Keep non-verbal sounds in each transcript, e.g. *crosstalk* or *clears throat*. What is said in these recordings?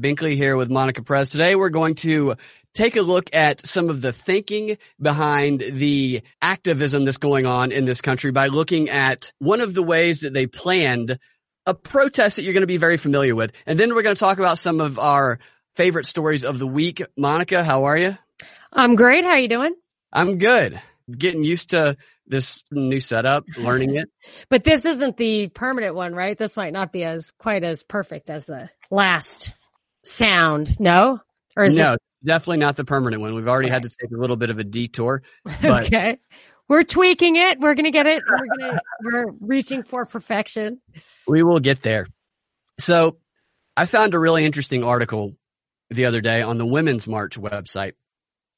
Binkley here with Monica Perez. Today we're going to take a look at some of the thinking behind the activism that's going on in this country by looking at one of the ways that they planned a protest that you're going to be very familiar with. And then we're going to talk about some of our favorite stories of the week. Monica, how are you? I'm great. How are you doing? I'm good. Getting used to this new setup, learning it. *laughs* but this isn't the permanent one, right? This might not be as quite as perfect as the last sound. No? Or is no, this- definitely not the permanent one. We've already had to take a little bit of a detour. *laughs* But- okay. We're tweaking it. We're going to get it. We're going to, we're reaching for perfection. We will get there. So I found a really interesting article the other day on the Women's March website.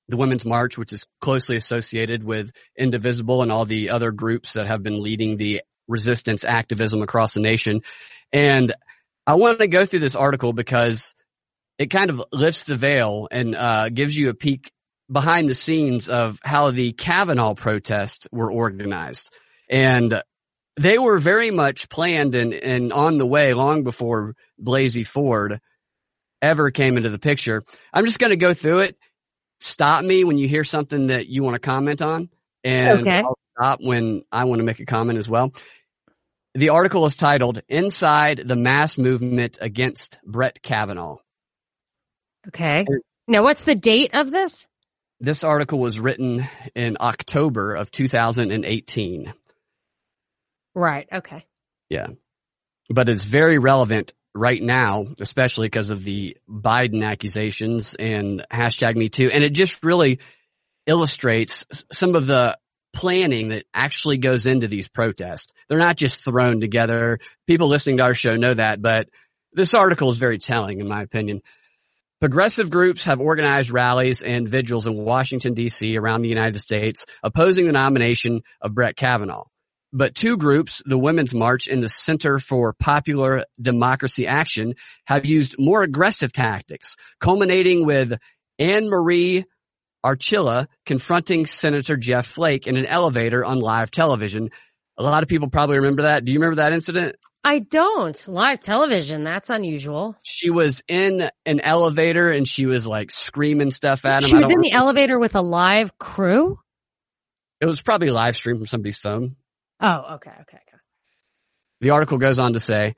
The Women's March, which is closely associated with Indivisible and all the other groups that have been leading the resistance activism across the nation. And I want to go through this article because it kind of lifts the veil and uh, gives you a peek behind the scenes of how the Kavanaugh protests were organized. And they were very much planned and, and on the way long before Blasey Ford ever came into the picture. I'm just going to go through it. Stop me when you hear something that you want to comment on and okay. I'll stop when I want to make a comment as well. The article is titled Inside the Mass Movement Against Brett Kavanaugh. Okay. Now, what's the date of this? This article was written in October of 2018. Right. Okay. Yeah. But it's very relevant right now, especially because of the Biden accusations and hashtag me too. And it just really illustrates some of the planning that actually goes into these protests. They're not just thrown together. People listening to our show know that, but this article is very telling in my opinion. Progressive groups have organized rallies and vigils in Washington DC around the United States opposing the nomination of Brett Kavanaugh. But two groups, the Women's March and the Center for Popular Democracy Action, have used more aggressive tactics, culminating with Ana Maria Archila confronting Senator Jeff Flake in an elevator on live television. A lot of people probably remember that. Do you remember that incident? I don't. Live television, that's unusual. She was in an elevator and she was like screaming stuff at him. She was in the elevator with a live crew? It was probably live stream from somebody's phone. Oh, okay, okay, okay. The article goes on to say,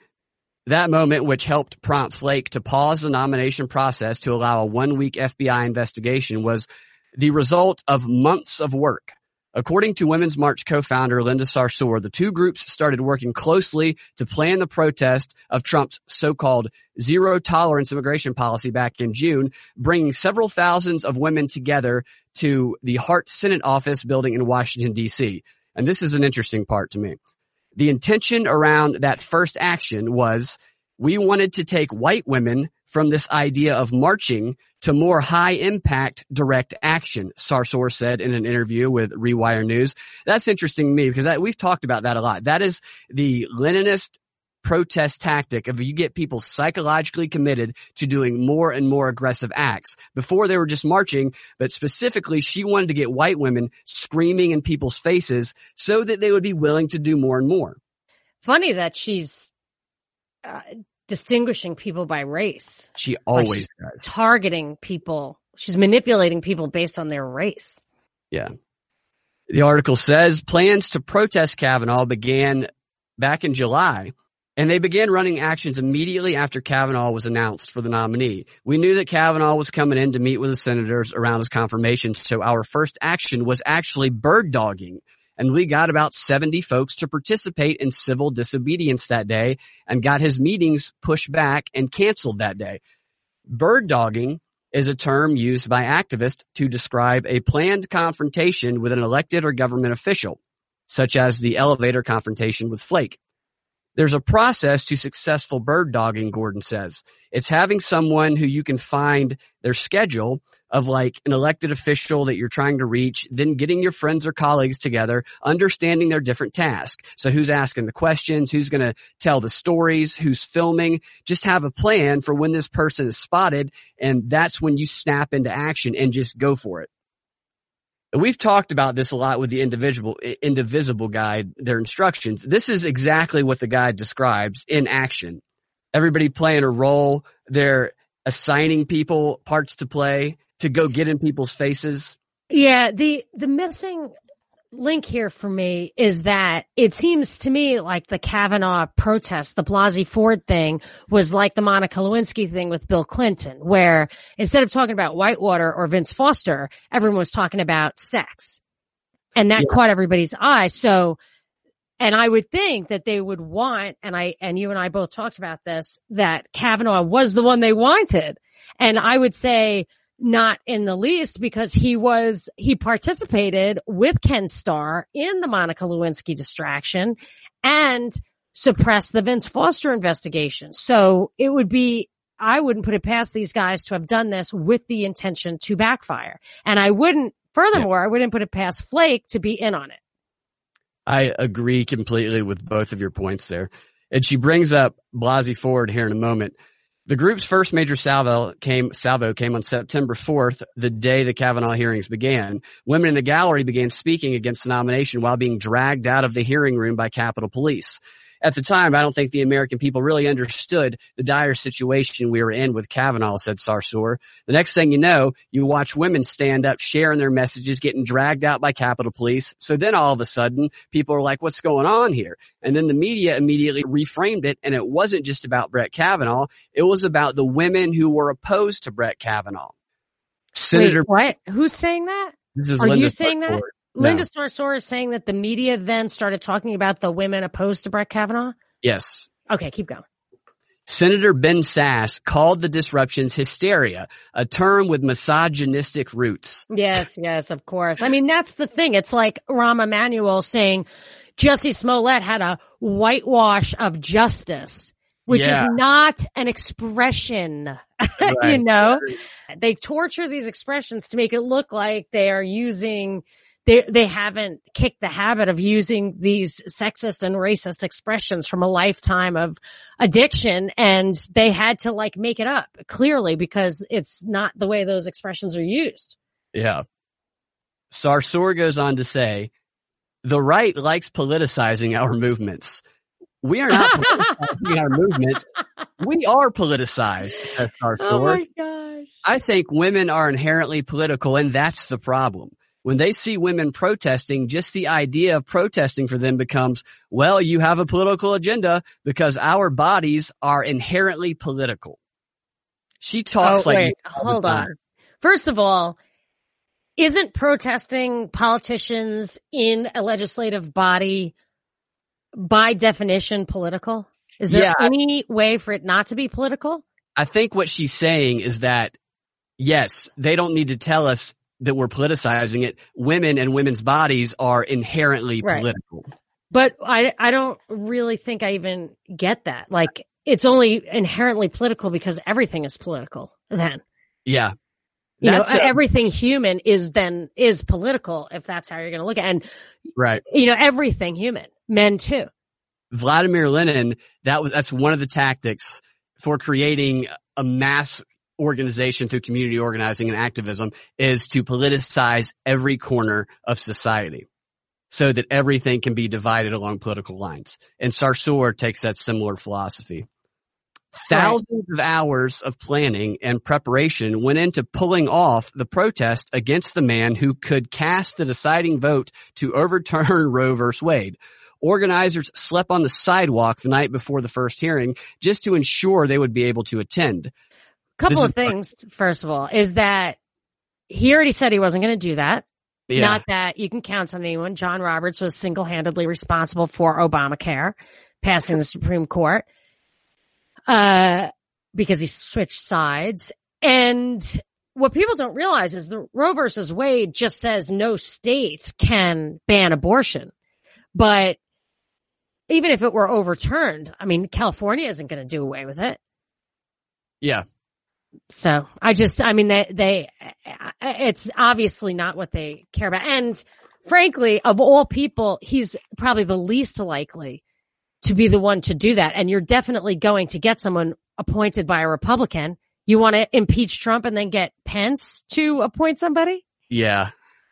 that moment, which helped prompt Flake to pause the nomination process to allow a one week FBI investigation was the result of months of work. According to Women's March co-founder Linda Sarsour, the two groups started working closely to plan the protest of Trump's so-called zero tolerance immigration policy back in June, bringing several thousands of women together to the Hart Senate office building in Washington DC. And this is an interesting part to me. The intention around that first action was we wanted to take white women from this idea of marching to more high impact direct action, Sarsour said in an interview with Rewire News. That's interesting to me because I, we've talked about that a lot. That is the Leninist protest tactic of you get people psychologically committed to doing more and more aggressive acts. Before they were just marching, but specifically she wanted to get white women screaming in people's faces so that they would be willing to do more and more. Funny that she's uh, distinguishing people by race. She always like does. Targeting people. She's manipulating people based on their race. Yeah. The article says plans to protest Kavanaugh began back in July and they began running actions immediately after Kavanaugh was announced for the nominee. We knew that Kavanaugh was coming in to meet with the senators around his confirmation, so our first action was actually bird dogging and we got about 70 folks to participate in civil disobedience that day and got his meetings pushed back and canceled that day. Bird dogging is a term used by activists to describe a planned confrontation with an elected or government official, such as the elevator confrontation with Flake. There's a process to successful bird dogging, Gordon says. It's having someone who you can find their schedule of like an elected official that you're trying to reach, then getting your friends or colleagues together, understanding their different tasks. So who's asking the questions, who's going to tell the stories, who's filming, just have a plan for when this person is spotted. And that's when you snap into action and just go for it. We've talked about this a lot with the individual, indivisible guide, their instructions. This is exactly what the guide describes in action. Everybody playing a role. They're assigning people parts to play to go get in people's faces. Yeah, the the missing link here for me is that it seems to me like the Kavanaugh protest, the Blasey Ford thing was like the Monica Lewinsky thing with Bill Clinton, where instead of talking about Whitewater or Vince Foster, everyone was talking about sex. And that Yeah. caught everybody's eye. So, and I would think that they would want, and I, and you and I both talked about this, that Kavanaugh was the one they wanted. And I would say, not in the least because he was, he participated with Ken Starr in the Monica Lewinsky distraction and suppressed the Vince Foster investigation. So it would be, I wouldn't put it past these guys to have done this with the intention to backfire. And I wouldn't, furthermore, I wouldn't put it past Flake to be in on it. I agree completely with both of your points there. And she brings up Blasey Ford here in a moment. The group's first major salvo came, salvo came on September 4th, the day the Kavanaugh hearings began. Women in the gallery began speaking against the nomination while being dragged out of the hearing room by Capitol Police. At the time, I don't think the American people really understood the dire situation we were in with Kavanaugh, said Sarsour. The next thing you know, you watch women stand up, sharing their messages, getting dragged out by Capitol Police. So then all of a sudden, people are like, what's going on here? And then the media immediately reframed it. And it wasn't just about Brett Kavanaugh. It was about the women who were opposed to Brett Kavanaugh. Senator, Wait, what? Who's saying that? this is are you Linda saying that? Sarsour. No. Linda Sarsour is saying that the media then started talking about the women opposed to Brett Kavanaugh. Yes. Okay, keep going. Senator Ben Sasse called the disruptions hysteria, a term with misogynistic roots. Yes, yes, of course. I mean, that's the thing. It's like Rahm Emanuel saying Jussie Smollett had a whitewash of justice, which Yeah. is not an expression. *laughs* you Right. know, they torture these expressions to make it look like they are using they they haven't kicked the habit of using these sexist and racist expressions from a lifetime of addiction and they had to like make it up clearly because it's not the way those expressions are used. Yeah. Sarsour goes on to say, the right likes politicizing our movements. We are not *laughs* politicizing our movements. We are politicized, says oh Sarsour. Oh my gosh. I think women are inherently political and that's the problem. When they see women protesting, just the idea of protesting for them becomes, well, you have a political agenda because our bodies are inherently political. She talks oh, like, wait, hold on. First of all, isn't protesting politicians in a legislative body by definition political? Is there Yeah. any way for it not to be political? I think what she's saying is that yes, they don't need to tell us that we're politicizing it. Women and women's bodies are inherently Right. political. But I, I don't really think I even get that. Like, it's only inherently political because everything is political then. Yeah. You know, a- uh, everything human is then, is political if that's how you're going to look at it. And, Right. you know, everything human, men too. Vladimir Lenin, that was, that's one of the tactics for creating a mass organization through community organizing and activism is to politicize every corner of society so that everything can be divided along political lines. And Sarsour takes that similar philosophy. Thousands of hours of planning and preparation went into pulling off the protest against the man who could cast the deciding vote to overturn *laughs* Roe v. Wade. Organizers slept on the sidewalk the night before the first hearing just to ensure they would be able to attend. Couple of things, first of all, is that he already said he wasn't going to do that. Yeah. Not that you can count on anyone. John Roberts was single-handedly responsible for Obamacare passing the Supreme Court, uh, because he switched sides. And what people don't realize is the Roe versus Wade just says no state can ban abortion. But even if it were overturned, I mean, California isn't going to do away with it. yeah. So I just, I mean, they, they, it's obviously not what they care about. And frankly, of all people, he's probably the least likely to be the one to do that. And you're definitely going to get someone appointed by a Republican. You want to impeach Trump and then get Pence to appoint somebody? Yeah.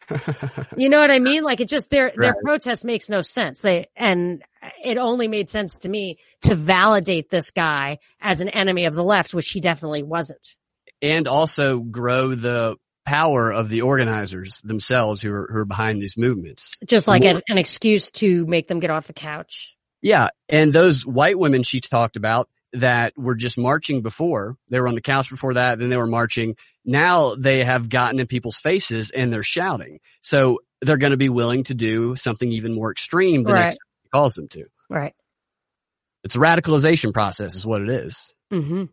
*laughs* You know what I mean? Like it just their their protest makes no sense. They and it only made sense to me to validate this guy as an enemy of the left, which he definitely wasn't. and also grow the power of the organizers themselves who are, who are behind these movements. Just like More, an excuse to make them get off the couch. Yeah. And those white women she talked about that were just marching before, they were on the couch before that, then they were marching. Now they have gotten in people's faces and they're shouting. So they're going to be willing to do something even more extreme the right. next time calls them to. Right. It's a radicalization process is what it is. Mm-hmm.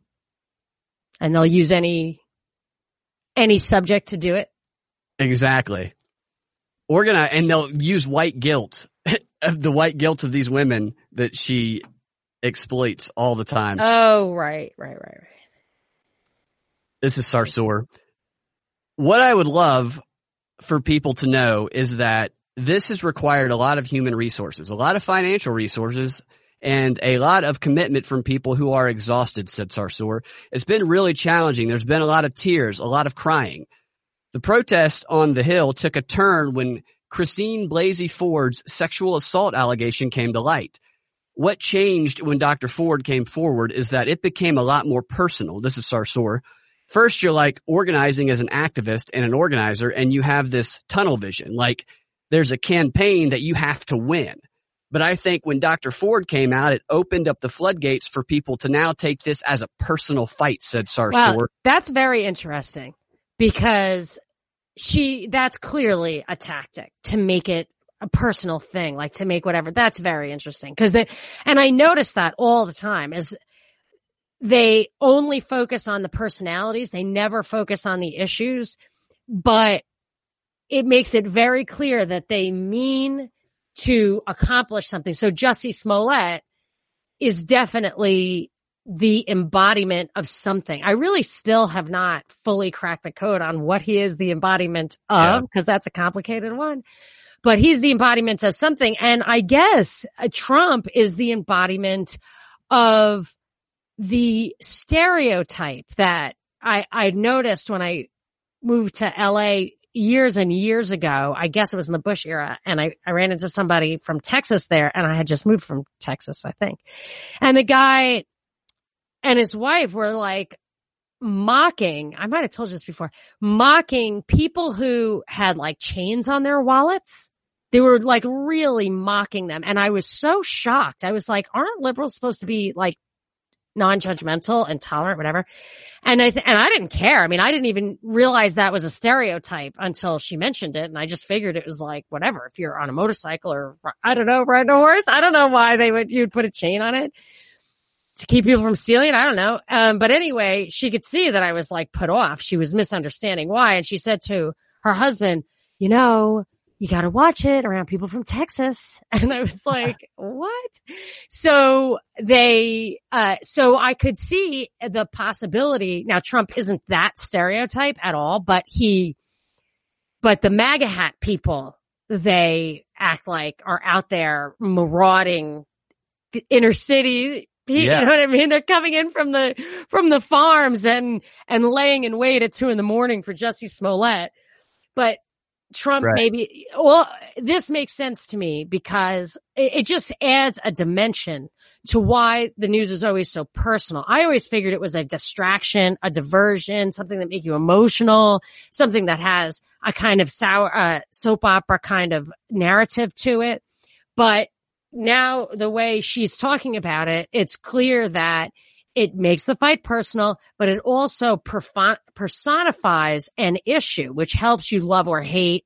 And they'll use any any subject to do it. Exactly. Organize, and they'll use white guilt, *laughs* the white guilt of these women that she exploits all the time. Oh, right, right, right, right. This is Sarsour. What I would love for people to know is that this has required a lot of human resources, a lot of financial resources, and a lot of commitment from people who are exhausted, said Sarsour. It's been really challenging. There's been a lot of tears, a lot of crying. The protest on the Hill took a turn when Christine Blasey Ford's sexual assault allegation came to light. What changed when Dr. Ford came forward is that it became a lot more personal. This is Sarsour. First, you're like organizing as an activist and an organizer, and you have this tunnel vision. Like there's a campaign that you have to win. But I think when Dr. Ford came out, it opened up the floodgates for people to now take this as a personal fight, said Sarsour. That's very interesting because she, that's clearly a tactic to make it a personal thing, like to make whatever. That's very interesting because they, and I notice that all the time is they only focus on the personalities. They never focus on the issues, but it makes it very clear that they mean to accomplish something. So Jussie Smollett is definitely the embodiment of something. I really still have not fully cracked the code on what he is the embodiment of because yeah. that's a complicated one. But he's the embodiment of something. And I guess uh, Trump is the embodiment of the stereotype that I, I noticed when I moved to LA years and years ago, I guess it was in the Bush era, and I, I ran into somebody from Texas there, and I had just moved from Texas, I think. And the guy and his wife were like mocking, I might have told you this before, mocking people who had like chains on their wallets. They were like really mocking them. And I was so shocked. I was like, aren't liberals supposed to be like non-judgmental and tolerant, whatever. And I, th- and I didn't care. I mean, I didn't even realize that was a stereotype until she mentioned it. And I just figured it was like, whatever, if you're on a motorcycle or, I don't know, riding a horse, I don't know why they would, you'd put a chain on it to keep people from stealing. I don't know. Um, but anyway, she could see that I was like put off. She was misunderstanding why. And she said to her husband, you know, you got to watch it around people from Texas. *laughs* And I was *laughs* like, what? So they, uh, so I could see the possibility. Now Trump isn't that stereotype at all, but he, but the MAGA hat people, they act like are out there marauding the inner city. *laughs* Yeah. You know what I mean? They're coming in from the, from the farms and, and laying in wait at two in the morning for Jussie Smollett. But Trump right. maybe, well, this makes sense to me because it, it, just adds a dimension to why the news is always so personal. I always figured it was a distraction, a diversion, something that make you emotional, something that has a kind of sour, uh, soap opera kind of narrative to it. But now the way she's talking about it, it's clear that it makes the fight personal, but it also personifies an issue, which helps you love or hate.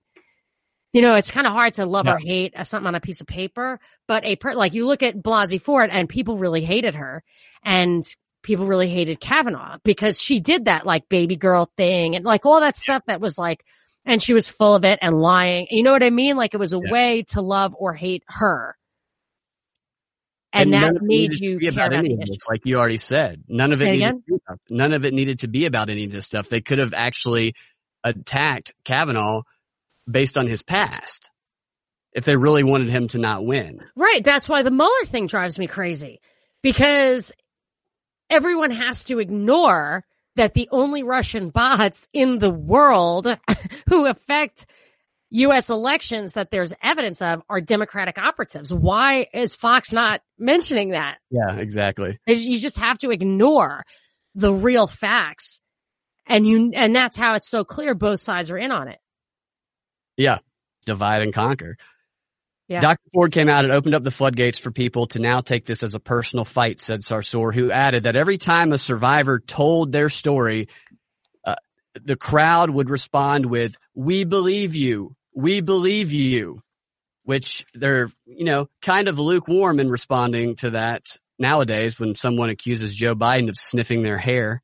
You know, it's kind of hard to love or hate something on a piece of paper, but a per- like you look at Blasey Ford and people really hated her and people really hated Kavanaugh because she did that like baby girl thing and like all that stuff that was like, and she was full of it and lying. You know what I mean? Like it was a yeah. way to love or hate her and, and that made you care about, about any of this, like you already said. None of Say it needed none of it needed to be about any of this stuff. They could have actually attacked Kavanaugh based on his past if they really wanted him to not win. Right. That's why the Mueller thing drives me crazy because everyone has to ignore that the only Russian bots in the world *laughs* who affect U.S. elections that there's evidence of are Democratic operatives. Why is Fox not mentioning that? Yeah, exactly. You just have to ignore the real facts And you, and that's how it's so clear both sides are in on it. Yeah. Divide and conquer. Yeah. Dr. Ford came out and opened up the floodgates for people to now take this as a personal fight, said Sarsour, who added that every time a survivor told their story, uh, the crowd would respond with, we believe you. We believe you, which they're, you know, kind of lukewarm in responding to that nowadays when someone accuses Joe Biden of sniffing their hair.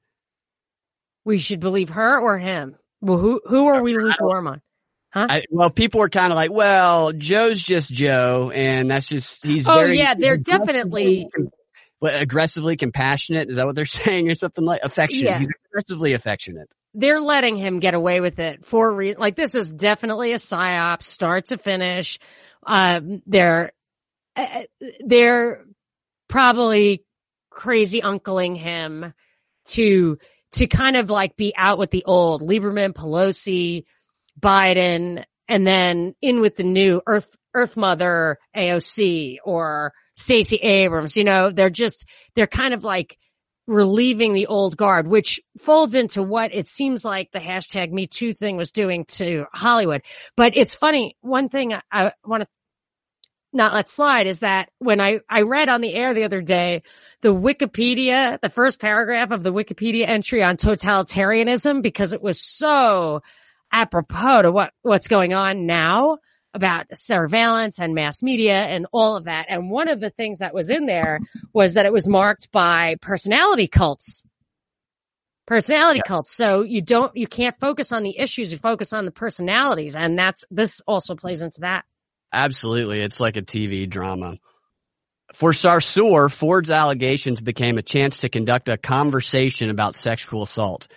We should believe her or him. Well, who, who are we lukewarm on? Huh? I, well, people are kind of like, well, Joe's just Joe, and that's just he's. Oh very, yeah, they're definitely aggressively compassionate. Is that what they're *laughs* saying, or something like affectionate? Yeah. He's aggressively affectionate. They're letting him get away with it for re- like this is definitely a psyop, start to finish. Um, they're uh, they're probably crazy uncling him to to kind of like be out with the old Lieberman, Pelosi, Biden, and then in with the new Earth Earth Mother AOC or Stacey Abrams. You know, they're just they're kind of like relieving the old guard, which folds into what it seems like the hashtag Me Too thing was doing to Hollywood. But it's funny. One thing I, I want to not let slide is that when I, I read on the air the other day, the Wikipedia, the first paragraph of the Wikipedia entry on totalitarianism, because it was so apropos to what, what's going on now about surveillance and mass media and all of that. And one of the things that was in there was that it was marked by personality cults. Personality cults. So you don't, you can't focus on the issues, you focus on the personalities. And that's, this also plays into that. Absolutely, it's like a TV drama. For Sarsour, Ford's allegations became a chance to conduct a conversation about sexual assault.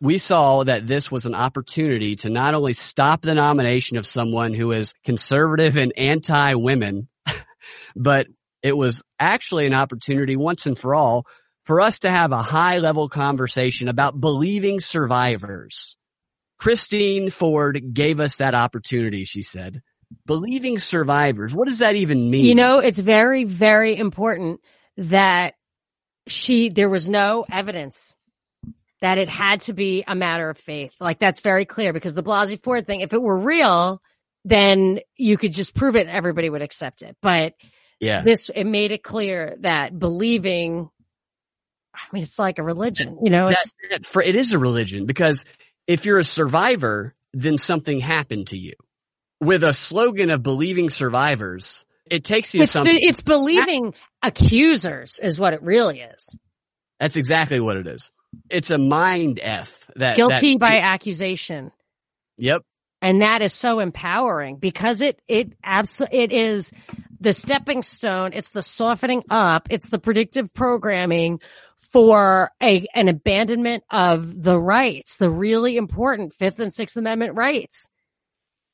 We saw that this was an opportunity to not only stop the nomination of someone who is conservative and anti-women, *laughs* but it was actually an opportunity once and for all for us to have a high level conversation about believing survivors. Christine Ford gave us that opportunity, she said. Believing survivors. What does that even mean? You know, it's very, very important that she, there was no evidence that it had to be a matter of faith. Like that's very clear because the Blasey Ford thing, if it were real, then you could just prove it and everybody would accept it. But yeah, this, it made it clear that believing, I mean, it's like a religion, you know, it's, that, for, it is a religion because if you're a survivor, then something happened to you. With a slogan of believing survivors, it takes you it's, assumption. it's believing accusers is what it really is. That's exactly what it is. It's a mind F that Guilty that- by accusation. Yep. And that is so empowering because it, it absolutely, it is the stepping stone. It's the softening up. It's the predictive programming for a, an abandonment of the rights, the really important fifth and sixth amendment rights.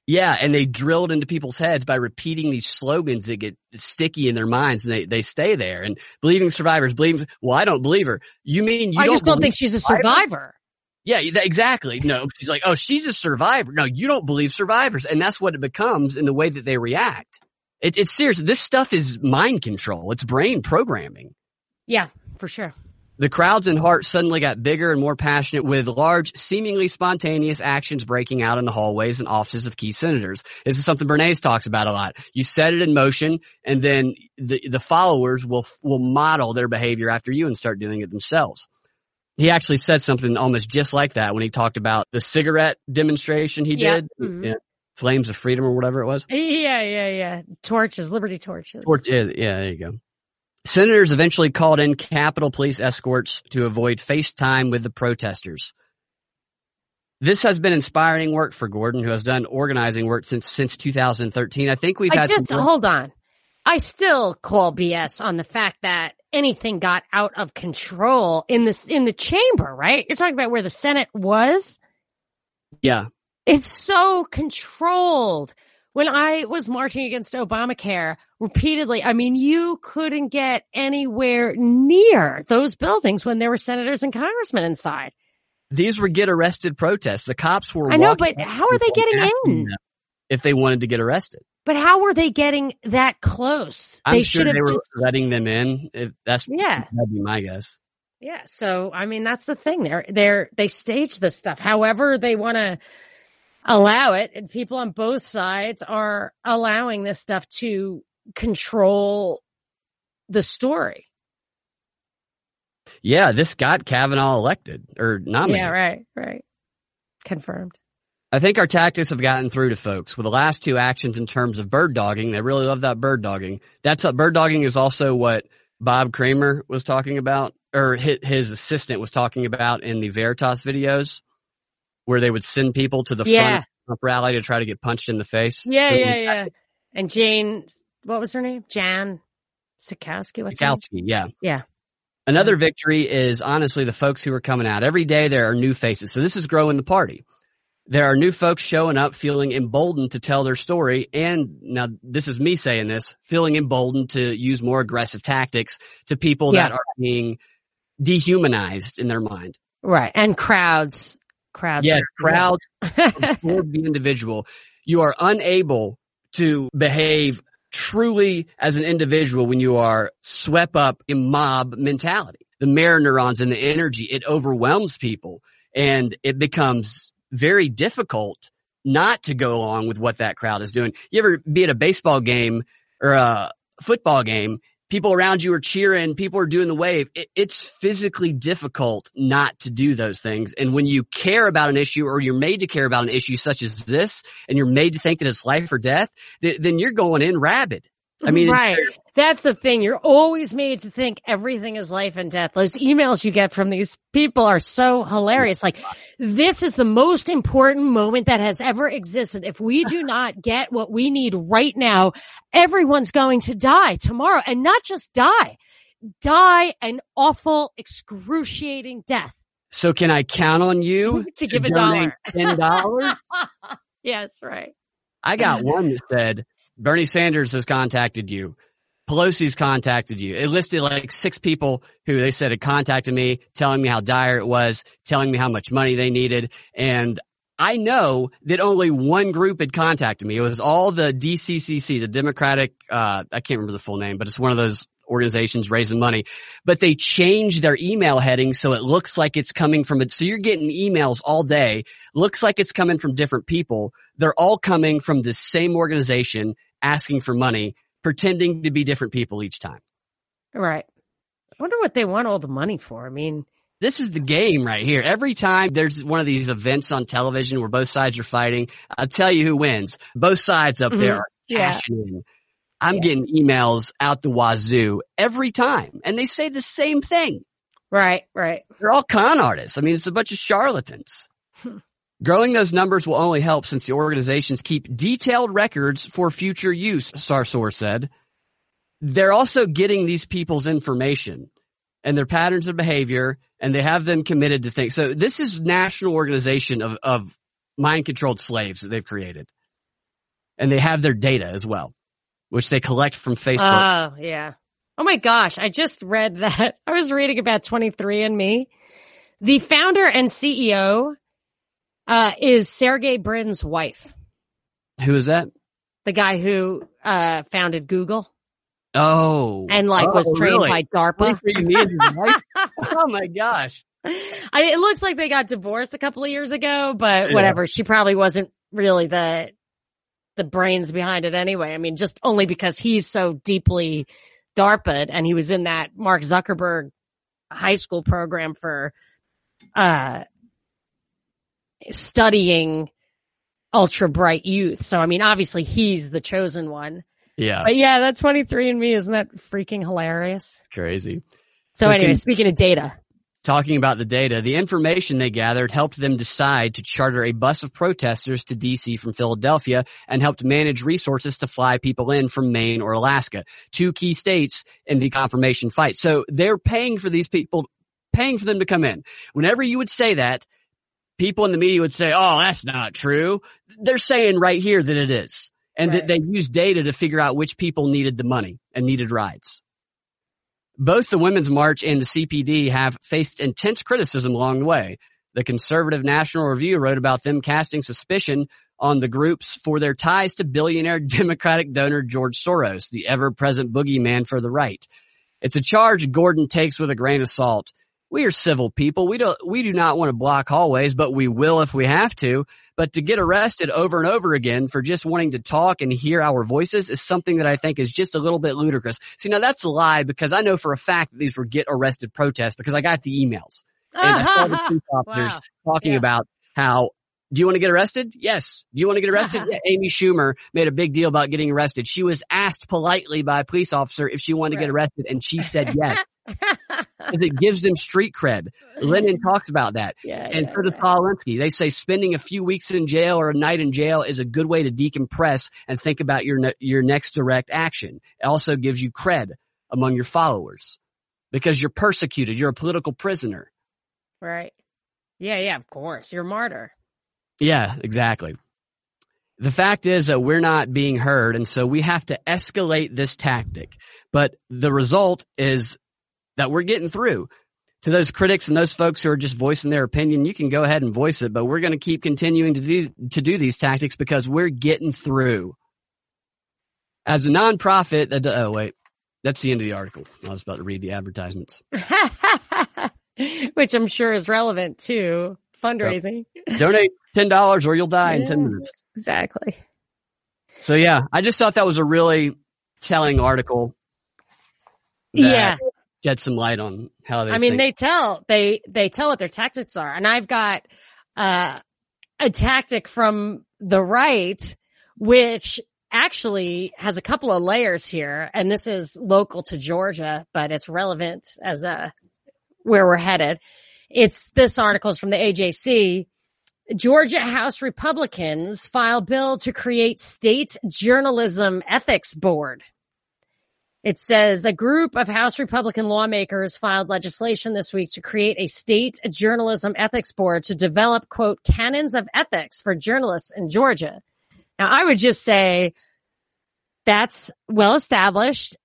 Yeah, and they drilled into people's heads by repeating these slogans that get sticky in their minds and they, they stay there. And believing survivors, believe, well, I don't believe her. You mean you I don't just don't think she's a survivor. Yeah, exactly. No, she's like, oh, she's a survivor. No, you don't believe survivors. And that's what it becomes in the way that they react. It, it's serious. This stuff is mind control. It's brain programming. Yeah, for sure. The crowds in Hart suddenly got bigger and more passionate with large, seemingly spontaneous actions breaking out in the hallways and offices of key senators. This is something Bernays talks about a lot. You set it in motion and then the, the followers will, will model their behavior after you and start doing it themselves. He actually said something almost just like that when he talked about the cigarette demonstration he Yeah. did. Mhm. Yeah. Flames of Freedom or whatever it was. Yeah, yeah, yeah. Torches, Liberty torches. Or, yeah, yeah, there you go. Senators eventually called in Capitol Police escorts to avoid face time with the protesters. This has been inspiring work for Gordon, who has done organizing work since since 2013. I think we've I had just some. hold on. I still call BS on the fact that anything got out of control in this in the chamber, right? You're talking about where the Senate was. yeah, It's so controlled. When I was marching against Obamacare repeatedly, I mean, you couldn't get anywhere near those buildings when there were senators and congressmen inside. these were get arrested protests. The cops were. I know, but how are they getting in? If they wanted to get arrested, But how were they getting that close? I'm they sure they were just, letting them in. If that's yeah. that'd be my guess. Yeah. So, I mean, that's the thing. They're, they're, they stage this stuff however they want to allow it. And people on both sides are allowing this stuff to control the story. Yeah. This got Kavanaugh elected or nominated. Yeah. Right. Right. Confirmed. I think our tactics have gotten through to folks with the last two actions in terms of bird dogging. They really love that bird dogging. That's what bird dogging is also what Bob Creamer was talking about or his assistant was talking about in the Veritas videos where they would send people to the yeah. front rally to try to get punched in the face. Yeah, so yeah, yeah. And Jane, what was her name? Jan Schakowsky. What's Schakowsky, yeah. Yeah. Another victory is honestly the folks who are coming out. Every day there are new faces. So this is growing the party. There are new folks showing up feeling emboldened to tell their story. And now this is me saying this, feeling emboldened to use more aggressive tactics to people Yeah. that are being dehumanized in their mind. Right. And crowds, crowds. Yeah. crowds *laughs* toward the individual. You are unable to behave truly as an individual when you are swept up in mob mentality. The mirror neurons and the energy, it overwhelms people and it becomes very difficult not to go along with what that crowd is doing. You ever be at a baseball game or a football game people around you are cheering, people are doing the wave. It, it's physically difficult not to do those things. And when you care about an issue or you're made to care about an issue such as this, and you're made to think that it's life or death, th- then you're going in rabid. I mean, right. That's the thing. You're always made to think everything is life and death. Those emails you get from these people are so hilarious. Like, this is the most important moment that has ever existed. If we do *laughs* not get what we need right now, everyone's going to die tomorrow and not just die, die an awful, excruciating death. So can I count on you *laughs* To give a dollar. ten dollars? *laughs* yes, right. I got one that said Bernie Sanders has contacted you. Pelosi's contacted you. It listed like six people who they said had contacted me, telling me how dire it was, telling me how much money they needed. And I know that only one group had contacted me. It was all the DCCC, the Democratic, uh, I can't remember the full name, but it's one of those organizations raising money, but they changed their email heading so it looks like it's coming from it. So you're getting emails all day. Looks like it's coming from different people. They're all coming from the same organization asking for money, pretending to be different people each time. Right. I wonder what they want all the money for. I mean, This is the game right here. Every time there's one of these events on television where both sides are fighting, I'll tell you who wins. Both sides up there Mhm. are Yeah. cashing in. I'm Yeah. getting emails out the wazoo every time and they say the same thing. right, right. They're all con artists. I mean, it's a bunch of charlatans. Growing those numbers will only help since the organizations keep detailed records for future use, Sarsour said. They're also getting these people's information and their patterns of behavior and they have them committed to things. So this is national organization of, of mind controlled slaves that they've created. And they have their data as well, which they collect from Facebook. Oh, yeah. Oh my gosh. I just read *laughs* that. I was reading about 23andMe. The founder and CEO, uh, is Sergey Brin's wife, Who is that? the guy who, uh, founded Google Oh. and like was Oh, trained really? by DARPA. *laughs* oh my gosh. I, it looks like they got divorced a couple of years ago, but Yeah. whatever. She probably wasn't really the, the brains behind it anyway. I mean, just only because he's so deeply DARPA'd and he was in that Mark Zuckerberg high school program for, uh, studying ultra bright youth. So, I mean, obviously he's the chosen one, Yeah. but yeah, that 23 and me, isn't that freaking hilarious? Crazy. So, So anyway, can- speaking of data, Talking about the data, the information they gathered helped them decide to charter a bus of protesters to DC from Philadelphia and helped manage resources to fly people in from Maine or Alaska, two key states in the confirmation fight. So they're paying for these people, paying for them to come in. Whenever you would say that, people in the media would say, oh, that's not true. They're saying right here that it is. And that they Right. use data to figure out which people needed the money and needed rides. Both the Women's March and the CPD have faced intense criticism along the way. The conservative National Review wrote about them casting suspicion on the groups for their ties to billionaire *laughs* Democratic donor George Soros, the ever-present boogeyman for the right. It's a charge Gordon takes with a grain of salt. We are civil people. We don't, we do not want to block hallways, but we will if we have to. But to get arrested over and over again for just wanting to talk and hear our voices is something that I think is just a little bit ludicrous. See, now that's a lie because I know for a fact that these were get arrested protests because I got the emails and I saw the *laughs* police officers Wow. talking Yeah. about how do you want to get arrested? Yes. Do you want to get arrested? *laughs* yeah. Amy Schumer made a big deal about getting arrested. She was asked politely by a police officer if she wanted to get arrested and she said yes. *laughs* Because it gives them street cred. *laughs* Lenin talks about that. yeah, And yeah, for the yeah. Saul Alinsky, they say spending a few weeks in jail or a night in jail is a good way to decompress and think about your ne- your next direct action. It also gives you cred among your followers because you're persecuted. You're a political prisoner. Right. Yeah, yeah, of course. You're a martyr. Yeah, exactly. The fact is that we're not being heard, and so we have to escalate this tactic. But the result is that we're getting through. To those critics and those folks who are just voicing their opinion, you can go ahead and voice it, but we're going to keep continuing to do, to do these tactics because we're getting through. As a nonprofit, that, oh wait, that's the end of the article. I was about to read the advertisements. *laughs* Which I'm sure is relevant to fundraising. Donate $10 or you'll die in 10 minutes. Exactly. So yeah, I just thought that was a really telling article. Yeah. Shed some light on how they. I mean, think. they tell they they tell what their tactics are, and I've got uh, a tactic from the right, which actually has a couple of layers here, and this is local to Georgia, but it's relevant as a where we're headed. It's this article is from the AJC. Georgia House Republicans file bill to create state journalism ethics board. It says a group of House Republican lawmakers filed legislation this week to create a state journalism ethics board to develop, quote, canons of ethics for journalists in Georgia. Now, I would just say that's well established.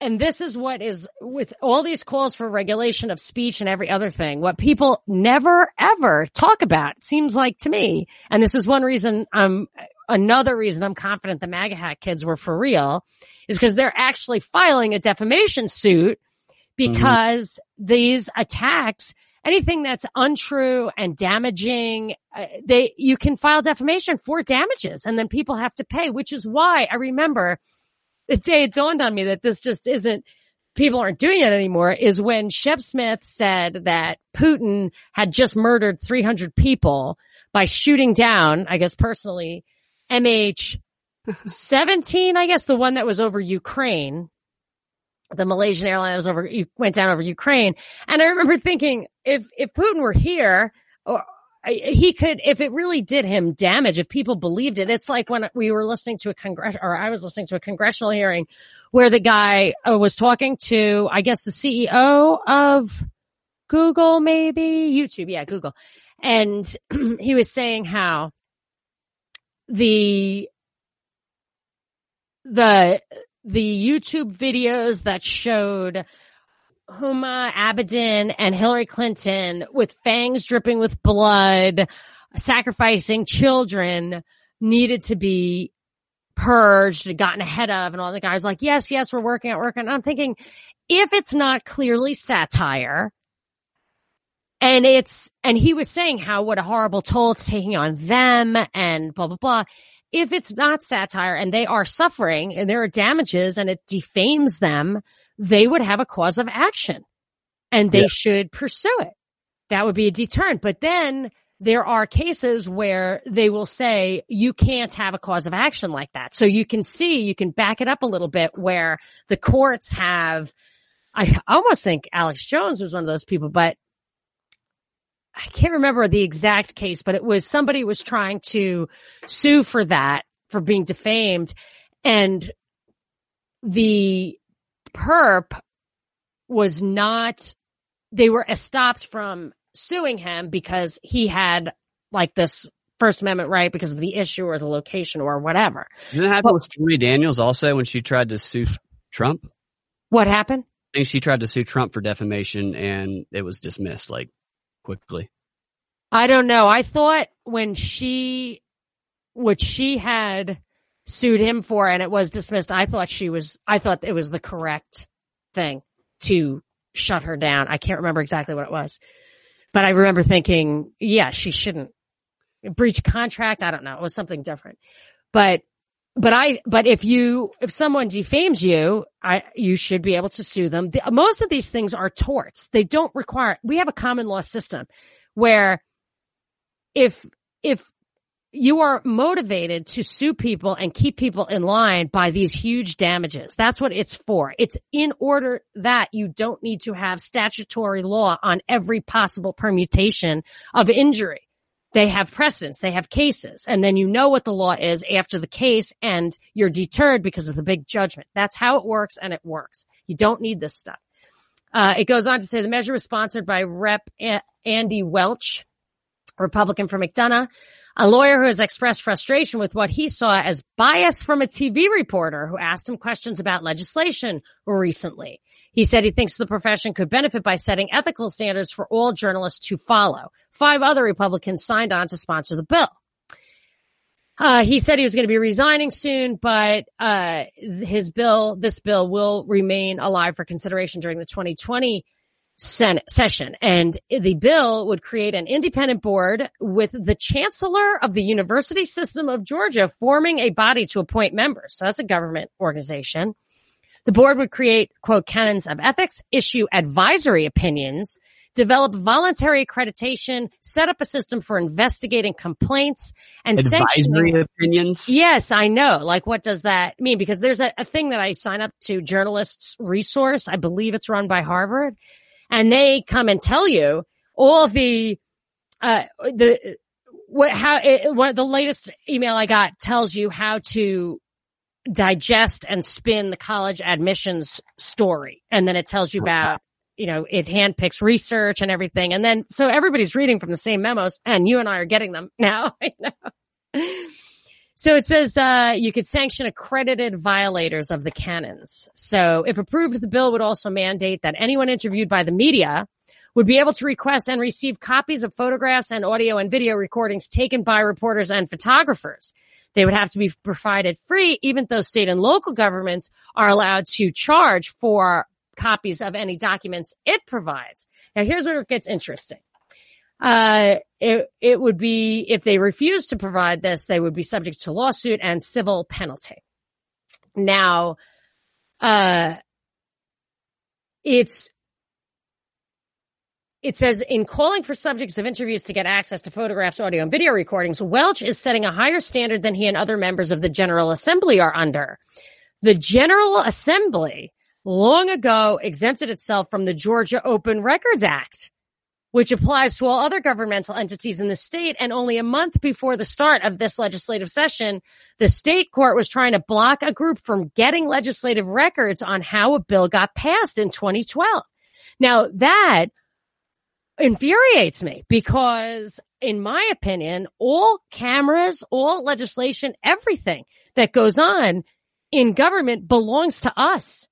And this is what is with all these calls for regulation of speech and every other thing, what people never ever talk about, seems like to me. And this is one reason I'm, another reason I'm confident the MAGA hat kids were for real is because they're actually filing a defamation suit because these attacks, anything that's untrue and damaging, uh, they, you can file defamation for damages and then people have to pay, which is why I remember the day it dawned on me that this just isn't, people aren't doing it anymore is when Shep Smith said that Putin had just murdered 300 people by shooting down, I guess personally, MH 17, I guess the one that was over Ukraine. The Malaysian airline was over, went down over Ukraine. And I remember thinking, if, if Putin were here, or he could, if it really did him damage, if people believed it, it's like when we were listening to a congress, or I was listening to a congressional hearing where the guy uh, was talking to, I guess the CEO of Google, maybe YouTube. Yeah, Google. And *clears throat* he was saying how the, the, the YouTube videos that showed Huma Abedin and Hillary Clinton with fangs dripping with blood, sacrificing children needed to be purged, gotten ahead of, and all the guys like, yes, yes, we're working on working. And I'm thinking, if it's not clearly satire, and it's, and he was saying how what a horrible toll it's taking on them and blah, blah, blah. If it's not satire and they are suffering and there are damages and it defames them, they would have a cause of action and they Yeah. should pursue it. That would be a deterrent. But then there are cases where they will say you can't have a cause of action like that. So you can see, you can back it up a little bit where the courts have, I almost think Alex Jones was one of those people, but I can't remember the exact case, but it was somebody was trying to sue for that, for being defamed. And the perp was not, they were stopped from suing him because he had like this First Amendment right because of the issue or the location or whatever. Didn't that happen with Stormy Daniels also when she tried to sue Trump? What happened? I think she tried to sue Trump for defamation and it was dismissed like quickly. I don't know. I thought when she, what she had sued him for and it was dismissed, I thought she was, I thought it was the correct thing to shut her down. I can't remember exactly what it was, but I remember thinking, yeah, she shouldn't breach contract. I don't know. It was something different, but but I, but if you, if someone defames you, I, you should be able to sue them. The, most of these things are torts. They don't require, we have a common law system where if, if you are motivated to sue people and keep people in line by these huge damages. That's what it's for. It's in order that you don't need to have statutory law on every possible permutation of injury they have precedents, they have cases, and then you know what the law is after the case and you're deterred because of the big judgment. That's how it works and it works. You don't need this stuff. Uh, it goes on to say the measure was sponsored by Rep. A- Andy Welch, Republican from McDonough, a lawyer who has expressed frustration with what he saw as bias from a TV reporter who asked him questions about legislation recently. He said he thinks the profession could benefit by setting ethical standards for all journalists to follow. Five other Republicans signed on to sponsor the bill. Uh, he said he was going to be resigning soon, but uh, his bill, this bill, will remain alive for consideration during the 2020 Senate session. And the bill would create an independent board with the chancellor of the University System of Georgia forming a body to appoint members. So that's a government organization. The board would create, quote, canons of ethics, issue advisory opinions, develop voluntary accreditation, set up a system for investigating complaints and advisory opinions. Yes, I know. Like, what does that mean? Because there's a, a thing that I sign up to journalists resource. I believe it's run by Harvard and they come and tell you all the, uh, the, what, how, it, what the latest email I got tells you how to digest and spin the college admissions story. And then it tells you about, you know, it handpicks research and everything. And then, so everybody's reading from the same memos and you and I are getting them *laughs* now. So it says, uh, you could sanction accredited violators of the canons. So if approved, the bill would also mandate that anyone interviewed by the media would be able to request and receive copies of photographs and audio and video recordings taken by reporters and photographers. They would have to be provided free, even though state and local governments are allowed to charge for copies of any documents it provides. Now here's where it gets interesting. Uh, it, it would be, if they refuse to provide this, they would be subject to lawsuit and civil penalty. Now, uh, it's it says in calling for subjects of interviews to get access to photographs, audio, and video recordings, Welch is setting a higher standard than he and other members of the General Assembly are under. The General Assembly long ago exempted itself from the Georgia Open Records Act, which applies to all other governmental entities in the state. And only a month before the start of this legislative session, the state court was trying to block a group from getting legislative records on how a bill got passed in 2012. Now that infuriates me because in my opinion, all cameras, all legislation, everything that goes on in government belongs to us.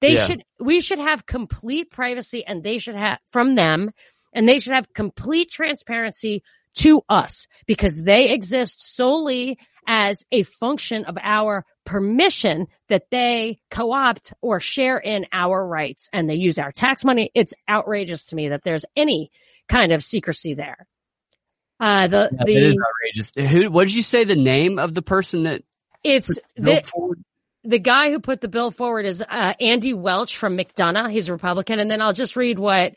They yeah. should, we should have complete privacy and they should have from them and they should have complete transparency to us because they exist solely as a function of our permission that they co-opt or share in our rights and they use our tax money. It's outrageous to me that there's any kind of secrecy there. Uh, the, yeah, the, it is outrageous. Who, what did you say the name of the person that it's the, the guy who put the bill forward is, uh, Andy Welch from McDonough. He's a Republican. And then I'll just read what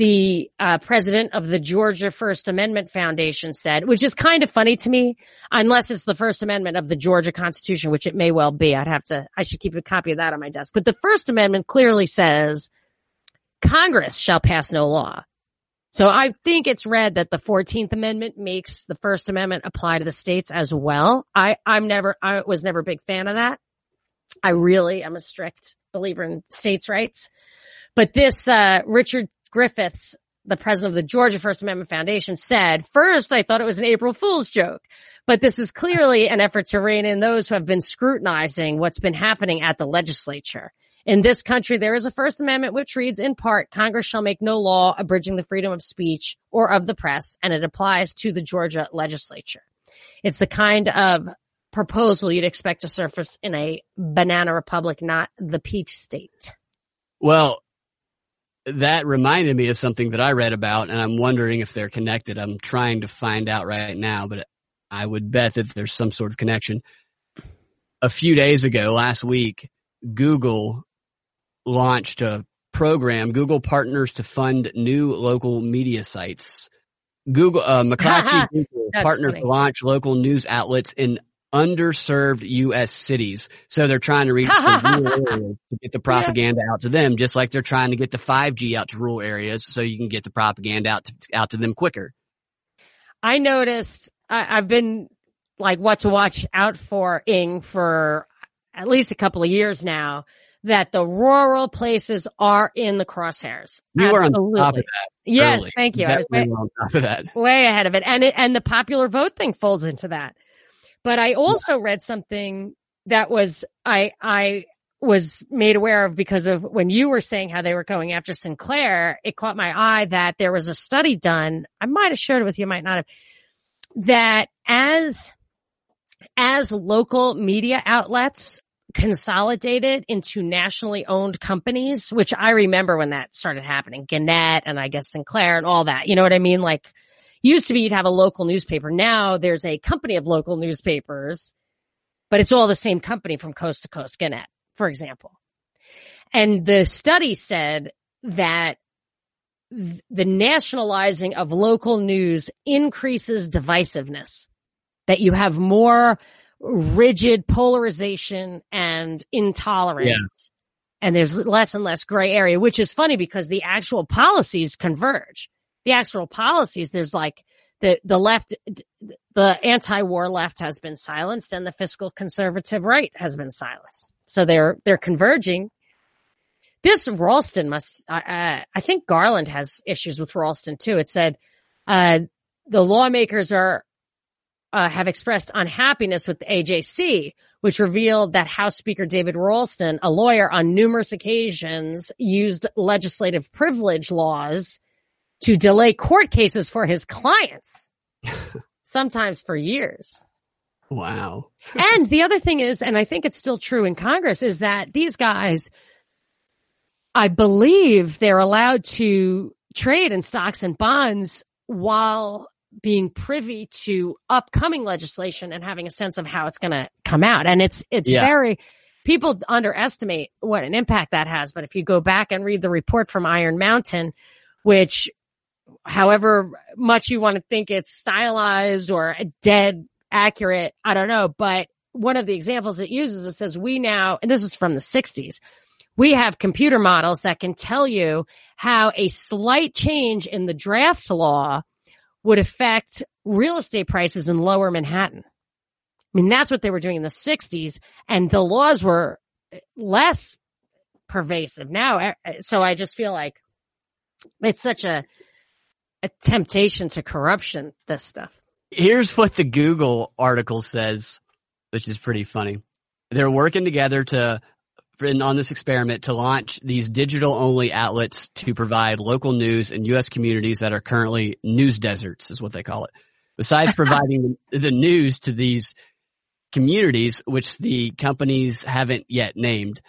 the uh, president of the Georgia First Amendment Foundation said, which is kind of funny to me, unless it's the First Amendment of the Georgia Constitution, which it may well be. I'd have to, I should keep a copy of that on my desk. But the First Amendment clearly says Congress shall pass no law. So I think it's read that the 14th Amendment makes the First Amendment apply to the states as well. I, I'm never, I was never a big fan of that. I really am a strict believer in states' rights. But this, uh, Richard Griffiths, the president of the Georgia First Amendment Foundation said, first, I thought it was an April Fool's joke, but this is clearly an effort to rein in those who have been scrutinizing what's been happening at the legislature. In this country, there is a First Amendment which reads in part, Congress shall make no law abridging the freedom of speech or of the press, and it applies to the Georgia legislature. It's the kind of proposal you'd expect to surface in a banana republic, not the peach state. Well, that reminded me of something that I read about and I'm wondering if they're connected. I'm trying to find out right now, but I would bet that there's some sort of connection. A few days ago, last week, Google launched a program, Google Partners to Fund New Local Media Sites. Google, uh, *laughs* McClatchy Google partnered to launch local news outlets in underserved U.S. cities. So they're trying to reach *laughs* rural areas to get the propaganda yeah. out to them, just like they're trying to get the 5G out to rural areas so you can get the propaganda out to, out to them quicker. I noticed, I, I've been like what to watch out for ing for at least a couple of years now that the rural places are in the crosshairs. You Absolutely. are on top of that. Yes, early. thank you. I was way, on top of that. Way ahead of it. And it, and the popular vote thing folds into that. But I also read something that was I I was made aware of because of when you were saying how they were going after Sinclair, it caught my eye that there was a study done. I might have shared it with you, might not have, that as, as local media outlets consolidated into nationally owned companies, which I remember when that started happening, Gannett and I guess Sinclair and all that. You know what I mean? Like used to be you'd have a local newspaper. Now there's a company of local newspapers, but it's all the same company from coast to coast, Gannett, for example. And the study said that the nationalizing of local news increases divisiveness, that you have more rigid polarization and intolerance. Yeah. And there's less and less gray area, which is funny because the actual policies converge. The actual policies, there's like the, the left, the anti-war left has been silenced and the fiscal conservative right has been silenced. So they're, they're converging. This Ralston must, I think Garland has issues with Ralston too. It said, uh, the lawmakers are uh, have expressed unhappiness with the AJC, which revealed that House Speaker David Ralston, a lawyer on numerous occasions, used legislative privilege laws to delay court cases for his clients, *laughs* sometimes for years. Wow. and the *laughs* other thing is, and I think it's still true in Congress, is that these guys, I believe they're allowed to trade in stocks and bonds while being privy to upcoming legislation and having a sense of how it's going to come out. And it's, it's yeah. very, people underestimate what an impact that has. But if you go back and read the report from Iron Mountain, which however much you want to think it's stylized or dead accurate, I don't know. But one of the examples it uses, it says we now, and this is from the sixties, we have computer models that can tell you how a slight change in the draft law would affect real estate prices in lower Manhattan. I mean, that's what they were doing in the 60s and the laws were less pervasive now. Eh, eh, so I just feel like it's such a, a temptation to corruption, this stuff. Here's what the Google article says, which is pretty funny. They're working together to on this experiment to launch these digital only outlets to provide local news in U.S. communities that are currently news deserts is what they call it. Besides *laughs* providing the news to these communities, which the companies haven't yet named,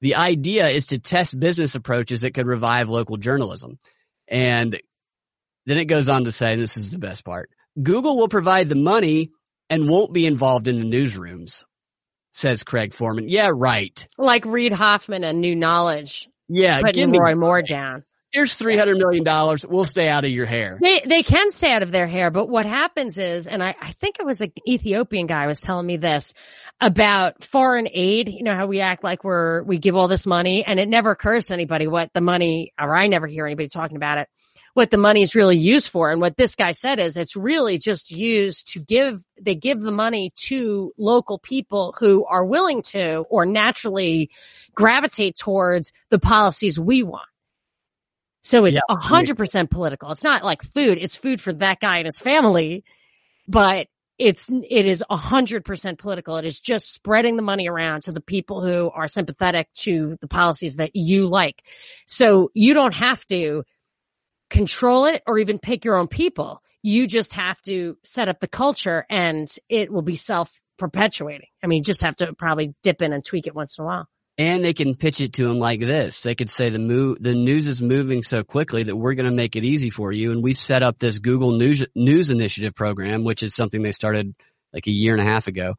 the idea is to test business approaches that could revive local journalism. And then it goes on to say, this is the best part. Google will provide the money and won't be involved in the newsrooms says Craig Forman. Yeah, right. Like Reid Hoffman and New Knowledge. Yeah, putting Roy Moore down. Here's three hundred million dollars. We'll stay out of your hair. They they can stay out of their hair, but what happens is, and I, I think it was an Ethiopian guy was telling me this about foreign aid. You know how we act like we're we give all this money, and it never occurs to anybody what the money, or I never hear anybody talking about it what the money is really used for. And what this guy said is it's really just used to give, they give the money to local people who are willing to or naturally gravitate towards the policies we want. So it's a hundred percent political. It's not like food. It's food for that guy and his family, but it's, it is a hundred percent political. It is just spreading the money around to the people who are sympathetic to the policies that you like. So you don't have to control it or even pick your own people. You just have to set up the culture and it will be self perpetuating. I mean, you just have to probably dip in and tweak it once in a while. And they can pitch it to them like this. They could say the move, the news is moving so quickly that we're going to make it easy for you. And we set up this Google News, News Initiative program, which is something they started like a year and a half ago,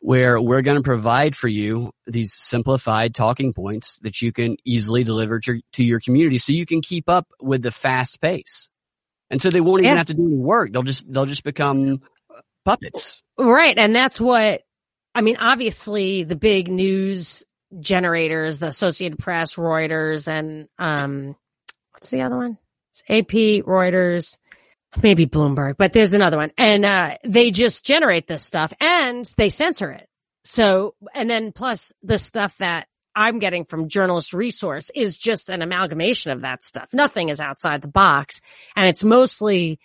where we're going to provide for you these simplified talking points that you can easily deliver to, to your community so you can keep up with the fast pace. And so they won't even have to do any work. They'll just, they'll just become puppets. Right. And that's what, I mean, obviously the big news generators, the Associated Press, Reuters, and, um, what's the other one? It's AP, Reuters, maybe Bloomberg, but there's another one. And, uh, they just generate this stuff and they censor it. So, and then plus the stuff that I'm getting from Journalist Resource is just an amalgamation of that stuff. Nothing is outside the box and it's mostly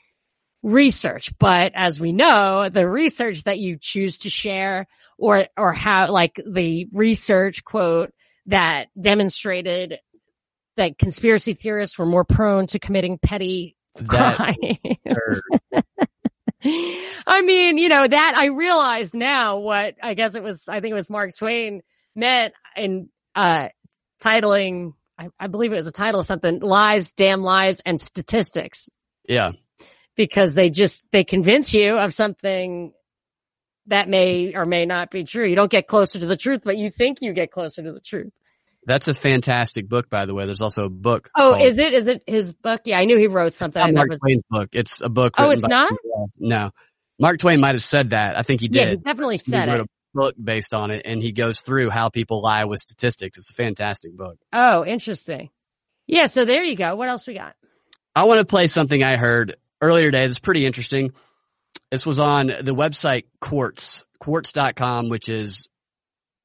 research. But as we know, the research that you choose to share or, or how like the research quote that demonstrated that conspiracy theorists were more prone to committing petty. *laughs* I mean, you know, that I realize now what I guess it was, I think it was Mark Twain meant in, uh, titling, I, I believe it was a title of something, lies, damn lies and statistics yeah. because they just, they convince you of something that may or may not be true. You don't get closer to the truth, but you think you get closer to the truth. That's a fantastic book, by the way. There's also a book. Oh, is it? Is it his book? Yeah, I knew he wrote something. Not Mark never. Twain's book. It's a book. Oh, it's not? No, Mark Twain might have said that. I think he did. Yeah, he definitely He said wrote it. a book based on it, and he goes through how people lie with statistics. It's a fantastic book. Oh, interesting. Yeah, so there you go. What else we got? I want to play something I heard earlier today. That's pretty interesting. This was on the website Quartz, quartz.com, which is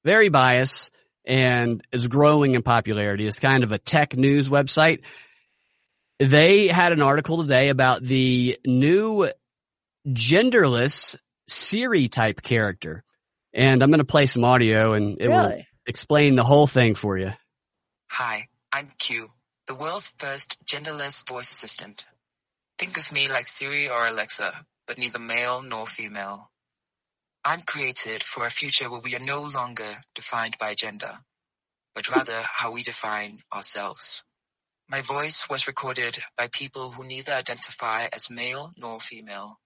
very biased and is growing in popularity. It's kind of a tech news website. They had an article today about the new genderless Siri type character. And I'm going to play some audio and it will explain the whole thing for you. Hi, I'm Q, the world's first genderless voice assistant. Think of me like Siri or Alexa, but neither male nor female. I'm created for a future where we are no longer defined by gender, but rather how we define ourselves. My voice was recorded by people who neither identify as male nor female,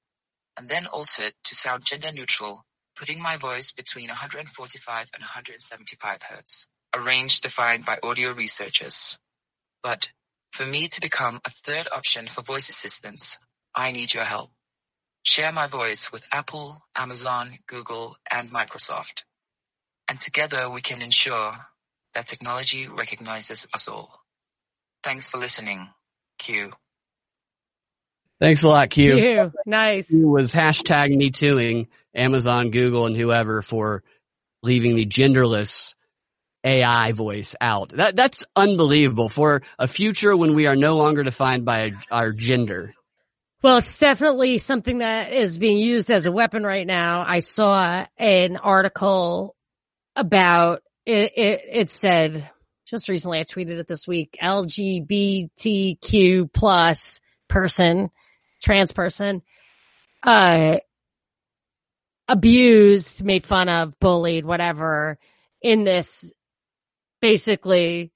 and then altered to sound gender neutral, putting my voice between 145 and 175 hertz a range defined by audio researchers. But for me to become a third option for voice assistants, I need your help. Share my voice with Apple, Amazon, Google, and Microsoft. And together we can ensure that technology recognizes us all. Thanks for listening. Q. Thanks a lot, Q. Ew, nice. Q was hashtag me tooing Amazon, Google, and whoever for leaving the genderless AI voice out. That that's unbelievable for a future when we are no longer defined by our gender. Well, it's definitely something that is being used as a weapon right now. I saw an article about it. It, it said just recently, I tweeted it this week, LGBTQ plus person, trans person, uh, abused, made fun of, bullied, whatever in this basically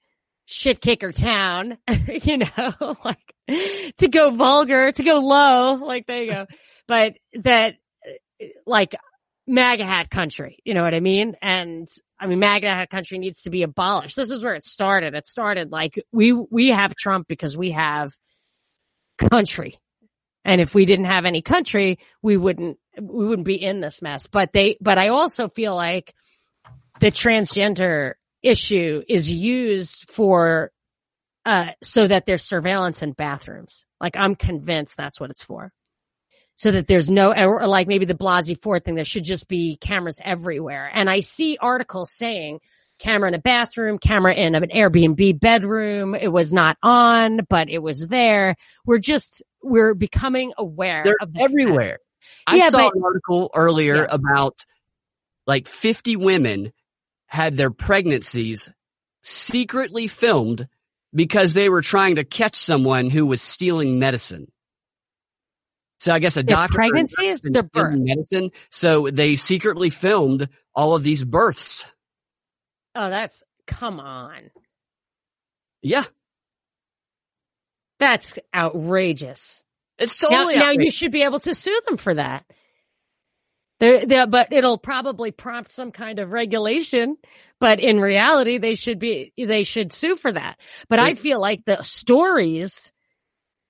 shit kicker town, *laughs* you know, *laughs* like *laughs* to go vulgar, to go low, like there you go. But that like MAGA hat country, you know what I mean? And I mean, MAGA hat country needs to be abolished. This is where it started. It started like we, we have Trump because we have country. And if we didn't have any country, we wouldn't, we wouldn't be in this mess. But they, but I also feel like the transgender issue is used for uh so that there's surveillance in bathrooms. Like I'm convinced that's what it's for. So that there's no or like maybe the Blasey Ford thing there should just be cameras everywhere. And I see articles saying camera in a bathroom, camera in an Airbnb bedroom. It was not on, but it was there. We're just we're becoming aware They're of the fact- everywhere. I Yeah, saw but- an article earlier Yeah. about like 50 women had their pregnancies secretly filmed because they were trying to catch someone who was stealing medicine. So I guess a Their doctor or a pregnancies? nurse Their was stealing medicine. So they secretly filmed all of these births. Oh, that's come on. Yeah, That's outrageous. it's Now, totally. now you should be able to sue them for that. There, there, but it'll probably prompt some kind of regulation. But in reality, they should be, they should sue for that. But I feel like the stories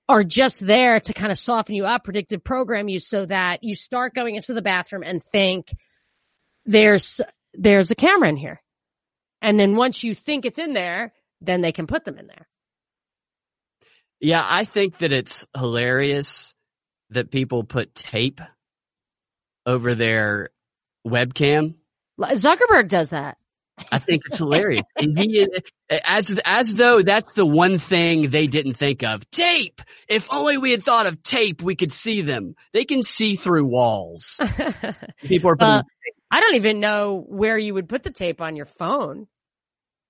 are just there to kind of soften you up, predictive program you so that you start going into the bathroom and think there's, there's a camera in here. And then once you think it's in there, then they can put them in there. Yeah, I think that it's hilarious that people put tape over their webcam. Zuckerberg does that. I think it's hilarious. *laughs* And he, as as though that's the one thing they didn't think of. Tape. If only we had thought of tape, we could see them. They can see through walls. *laughs* People are putting, Uh, I don't even know where you would put the tape on your phone.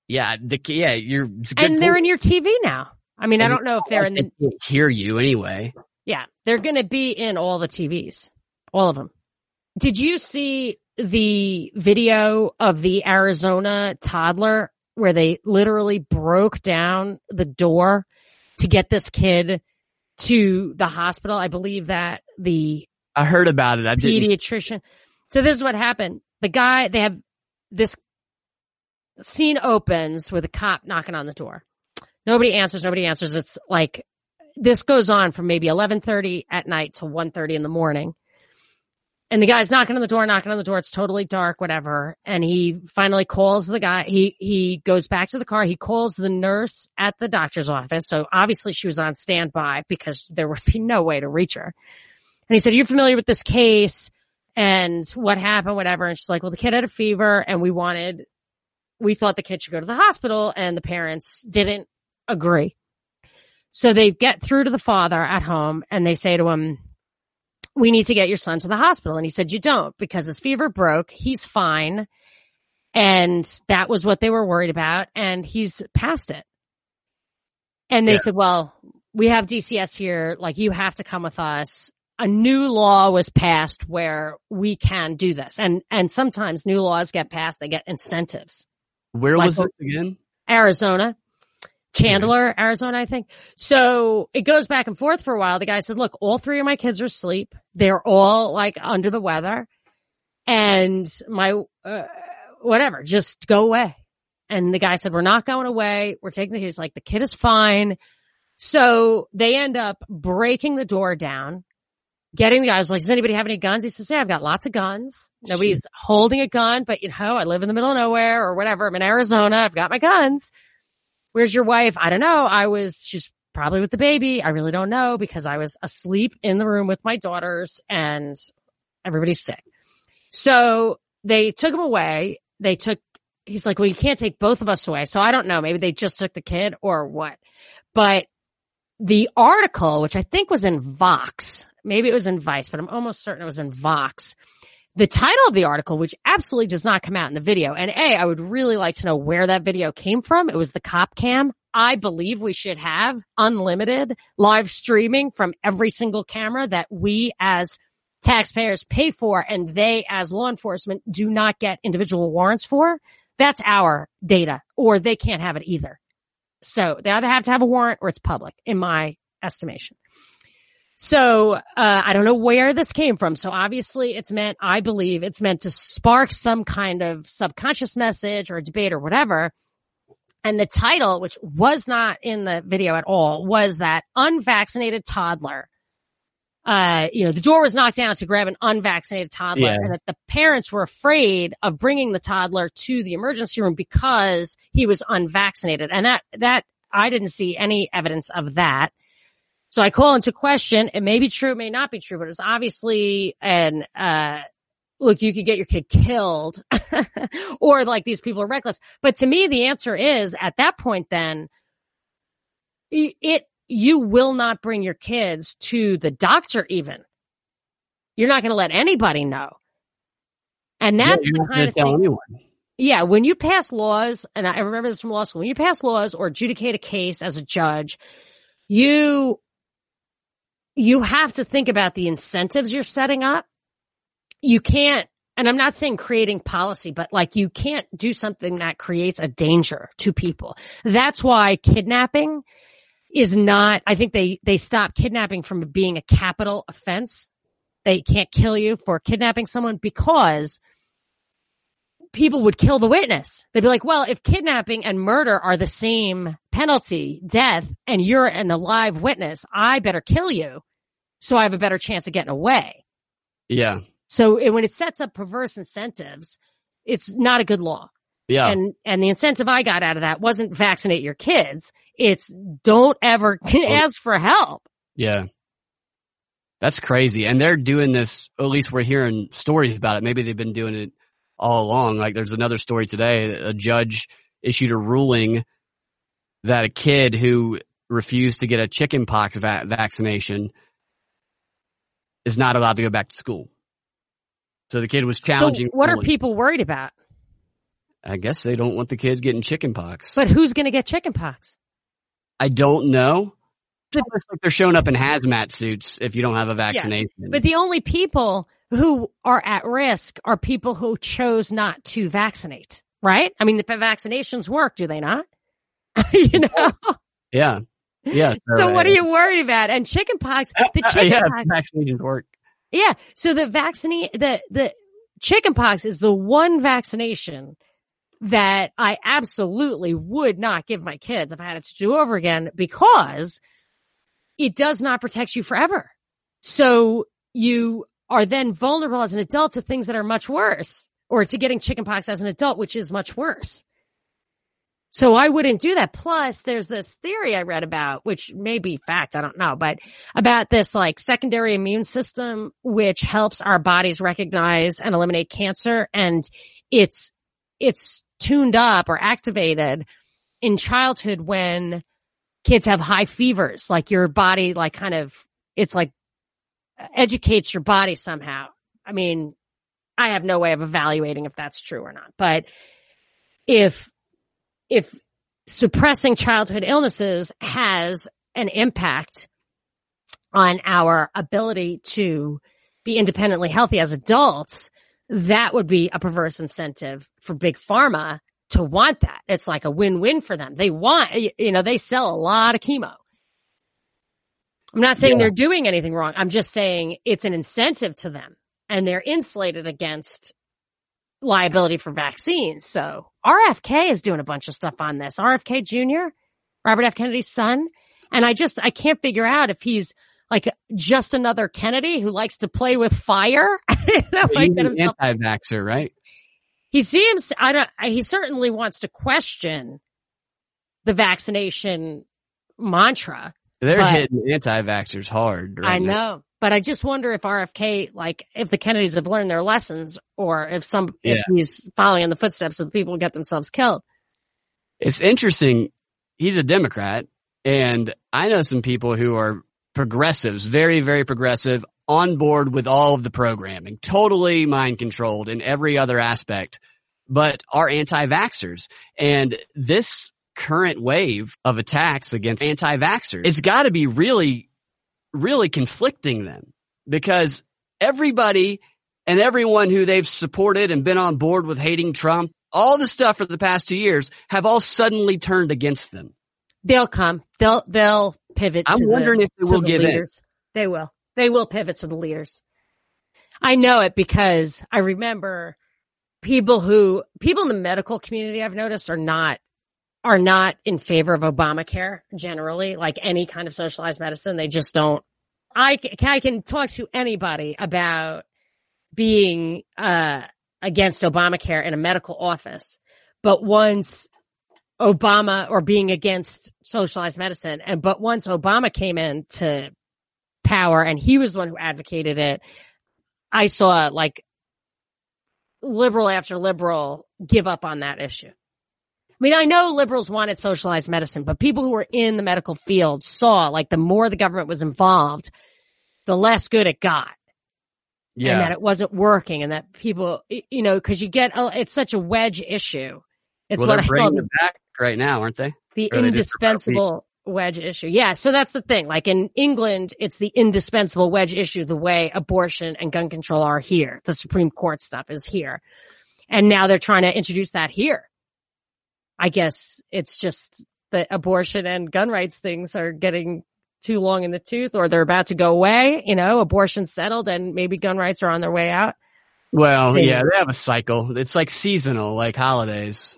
yeah, the yeah, you're it's a good And they're in your TV now. I mean, I don't know if they're in the, hear you anyway. yeah, they're going to be in all the TVs, all of them. Did you see the video of the Arizona toddler where they literally broke down the door to get this kid to the hospital? I believe that the I heard about it. I didn't. pediatrician. So this is what happened. The guy, they have this scene opens with a cop knocking on the door. Nobody answers. Nobody answers. It's like this goes on from maybe 1130 at night to 130 in the morning. And the guy's knocking on the door, knocking on the door. It's totally dark, whatever. And he finally calls the guy. He, he goes back to the car. He calls the nurse at the doctor's office. So obviously she was on standby because there would be no way to reach her. And he said, you're familiar with this case and what happened, whatever. And she's like, well, the kid had a fever and we wanted, we thought the kid should go to the hospital and the parents didn't agree. So they get through to the father at home and they say to him, we need to get your son to the hospital. And he said, you don't because his fever broke. He's fine. And that was what they were worried about. And he's past it. And they Yeah. said, well, we have DCS here. Like you have to come with us. A new law was passed where we can do this. And, and sometimes new laws get passed. They get incentives. Where Like- was this again? Arizona, Chandler, Arizona, I think. So it goes back and forth for a while. The guy said, look, all three of my kids are asleep. They're all like under the weather and my, uh, whatever, just go away. And the guy said, we're not going away. We're taking the, he's like, the kid is fine. So they end up breaking the door down, getting the guys like, does anybody have any guns? He says, yeah, I've got lots of guns. Nobody's holding a gun, but you know, I live in the middle of nowhere or whatever. I'm in Arizona. I've got my guns. Where's your wife? I don't know. I was, she's probably with the baby. I really don't know because I was asleep in the room with my daughters and everybody's sick. So they took him away. They took, he's like, well, you can't take both of us away. So I don't know. Maybe they just took the kid or what, but the article, which I think was in Vox, maybe it was in Vice, but I'm almost certain it was in Vox. The title of the article, which absolutely does not come out in the video, and A, I would really like to know where that video came from. It was the cop cam. I believe we should have unlimited live streaming from every single camera that we as taxpayers pay for and they as law enforcement do not get individual warrants for. That's our data or they can't have it either. So they either have to have a warrant or it's public in my estimation. So, uh, I don't know where this came from. So obviously it's meant, I believe it's meant to spark some kind of subconscious message or debate or whatever. And the title, which was not in the video at all, was that unvaccinated toddler. Uh, you know, the door was knocked down to grab an unvaccinated toddler Yeah. and that the parents were afraid of bringing the toddler to the emergency room because he was unvaccinated. And that, that, I didn't see any evidence of that. So I call into question, it may be true, it may not be true, but it's obviously an, uh, look, you could get your kid killed *laughs* or like these people are reckless. But to me, the answer is at that point, then it, you will not bring your kids to the doctor even. You're not going to let anybody know. And Yeah, that's you're the kind of thing. anyone. Yeah, when you pass laws, and I remember this from law school, when you pass laws or adjudicate a case as a judge, you you have to think about the incentives you're setting up. You can't and I'm not saying creating policy, but like you can't do something that creates a danger to people. That's why kidnapping is not, I think they, they stop kidnapping from being a capital offense. They can't kill you for kidnapping someone because people would kill the witness. They'd be like, well, if kidnapping and murder are the same penalty, death, and you're an alive witness, I better kill you so I have a better chance of getting away. Yeah. So it, when it sets up perverse incentives, it's not a good law. Yeah. And, and the incentive I got out of that wasn't vaccinate your kids. It's don't ever *laughs* oh. ask for help. Yeah. That's crazy. And they're doing this, at least we're hearing stories about it. Maybe they've been doing it all along. Like there's another story today. A judge issued a ruling that a kid who refused to get a chickenpox va- vaccination is not allowed to go back to school. So the kid was challenging. So what are people worried about? I guess they don't want the kids getting chickenpox. But who's going to get chickenpox? I don't know. It's like they're showing up in hazmat suits if you don't have a vaccination. Yeah. But the only people who are at risk are people who chose not to vaccinate, right? I mean, the vaccinations work, do they not? *laughs* you know? Yeah. Yeah. *laughs* So, what are uh, you worried about? And chickenpox, uh, the uh, chickenpox. yeah, vaccinations work. Yeah. So the vaccine, the, the chickenpox is the one vaccination that I absolutely would not give my kids if I had it to do over again because it does not protect you forever. So you are then vulnerable as an adult to things that are much worse or to getting chickenpox as an adult, which is much worse. So I wouldn't do that. Plus there's this theory I read about, which may be fact. I don't know, but about this like secondary immune system, which helps our bodies recognize and eliminate cancer. And it's, it's tuned up or activated in childhood when kids have high fevers, like your body, like kind of, it's like educates your body somehow. I mean, I have no way of evaluating if that's true or not, but if, if suppressing childhood illnesses has an impact on our ability to be independently healthy as adults, that would be a perverse incentive for big pharma to want that. It's like a win-win for them. They want, you know, they sell a lot of chemo. I'm not saying yeah. they're doing anything wrong. I'm just saying it's an incentive to them and they're insulated against liability for vaccines. So RFK is doing a bunch of stuff on this. RFK Jr., Robert F. Kennedy's son. And I just, I can't figure out if he's like just another Kennedy who likes to play with fire. *laughs* like he's an anti-vaxxer, right? He seems, I don't, he certainly wants to question the vaccination mantra. They're hitting anti-vaxxers hard. Right I now. know, but I just wonder if RFK, like, if the Kennedys have learned their lessons, or if some, yeah. if he's following in the footsteps of the people who get themselves killed. It's interesting. He's a Democrat, and I know some people who are progressives, very, very progressive, on board with all of the programming, totally mind controlled in every other aspect, but are anti-vaxxers. And this current wave of attacks against anti-vaxxers, it's got to be really, really conflicting them because everybody and everyone who they've supported and been on board with hating Trump, all the stuff for the past two years have all suddenly turned against them. They'll come. They'll, they'll pivot. I'm wondering the, if they will the give leaders. in. They will. They will pivot to the leaders. I know it because I remember people who, people in the medical community I've noticed are not, are not in favor of Obamacare generally, like any kind of socialized medicine. They just don't. I, I can talk to anybody about being, uh, against Obamacare in a medical office. But once Obama or being against socialized medicine. And, but once Obama came into power and he was the one who advocated it, I saw like liberal after liberal give up on that issue. I mean, I know liberals wanted socialized medicine, but people who were in the medical field saw like the more the government was involved, the less good it got. Yeah. And that it wasn't working and that people, you know, cause you get, oh, it's such a wedge issue. It's well, what they're I bringing call it back right now, aren't they? the Or they indispensable wedge issue. Yeah. So that's the thing. Like in England, it's the indispensable wedge issue, the way abortion and gun control are here. The Supreme Court stuff is here. And now they're trying to introduce that here. I guess it's just that abortion and gun rights things are getting too long in the tooth or they're about to go away. You know, abortion settled and maybe gun rights are on their way out. Well, yeah, they have a cycle. It's like seasonal, like holidays.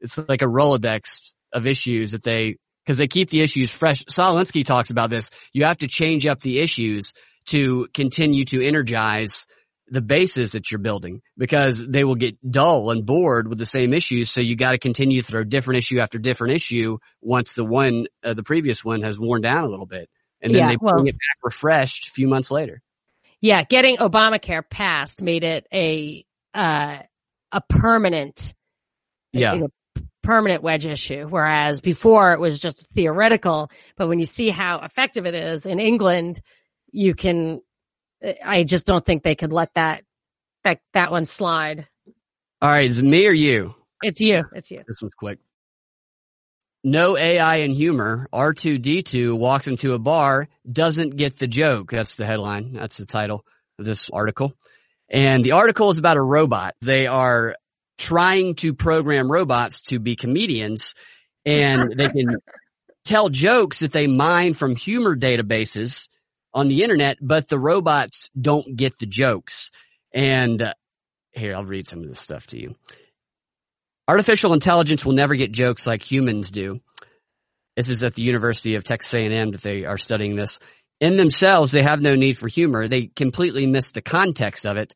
It's like a Rolodex of issues that they, cause they keep the issues fresh. Saul Alinsky talks about this. You have to change up the issues to continue to energize the bases that you're building because they will get dull and bored with the same issues. So you got to continue to throw different issue after different issue once the one, uh, the previous one has worn down a little bit. And then Yeah, they well- bring it back refreshed a few months later. Yeah. Getting Obamacare passed made it a, uh, a permanent Yeah. you know, permanent wedge issue. Whereas before it was just theoretical, but when you see how effective it is in England, you can, I just don't think they could let that, that, that one slide. All right. Is it me or you? It's you. It's you. This one's quick. No AI in humor. R2D2 walks into a bar, doesn't get the joke. That's the headline. That's the title of this article. And the article is about a robot. They are trying to program robots to be comedians and they can *laughs* tell jokes that they mine from humor databases on the internet, but the robots don't get the jokes. And uh, here, I'll read some of this stuff to you. Artificial intelligence will never get jokes like humans do. This is at the University of Texas A&M that they are studying this. In themselves, they have no need for humor. They completely miss the context of it.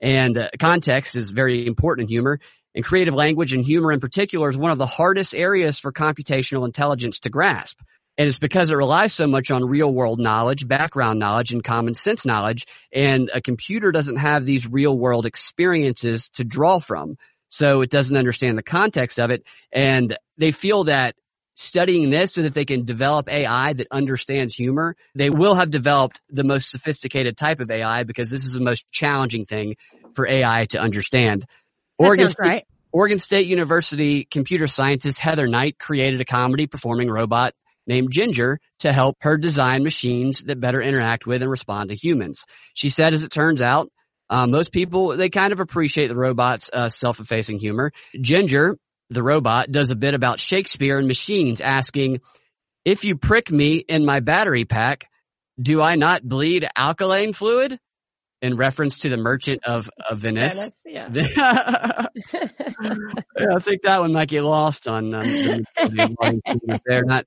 And uh, context is very important in humor. And creative language and humor in particular is one of the hardest areas for computational intelligence to grasp. And it's because it relies so much on real world knowledge, background knowledge, and common sense knowledge. And a computer doesn't have these real world experiences to draw from. So it doesn't understand the context of it. And they feel that studying this so that they can develop AI that understands humor, they will have developed the most sophisticated type of AI because this is the most challenging thing for AI to understand. That Oregon State- right. Oregon State University computer scientist Heather Knight created a comedy performing robot named Ginger to help her design machines that better interact with and respond to humans. She said, as it turns out, uh, most people, they kind of appreciate the robot's uh, self-effacing humor. Ginger, the robot, does a bit about Shakespeare and machines asking, if you prick me in my battery pack, do I not bleed alkaline fluid? In reference to the merchant of, of Venice. Yeah. *laughs* yeah, I think that one might get lost on um, the, *laughs* the they're not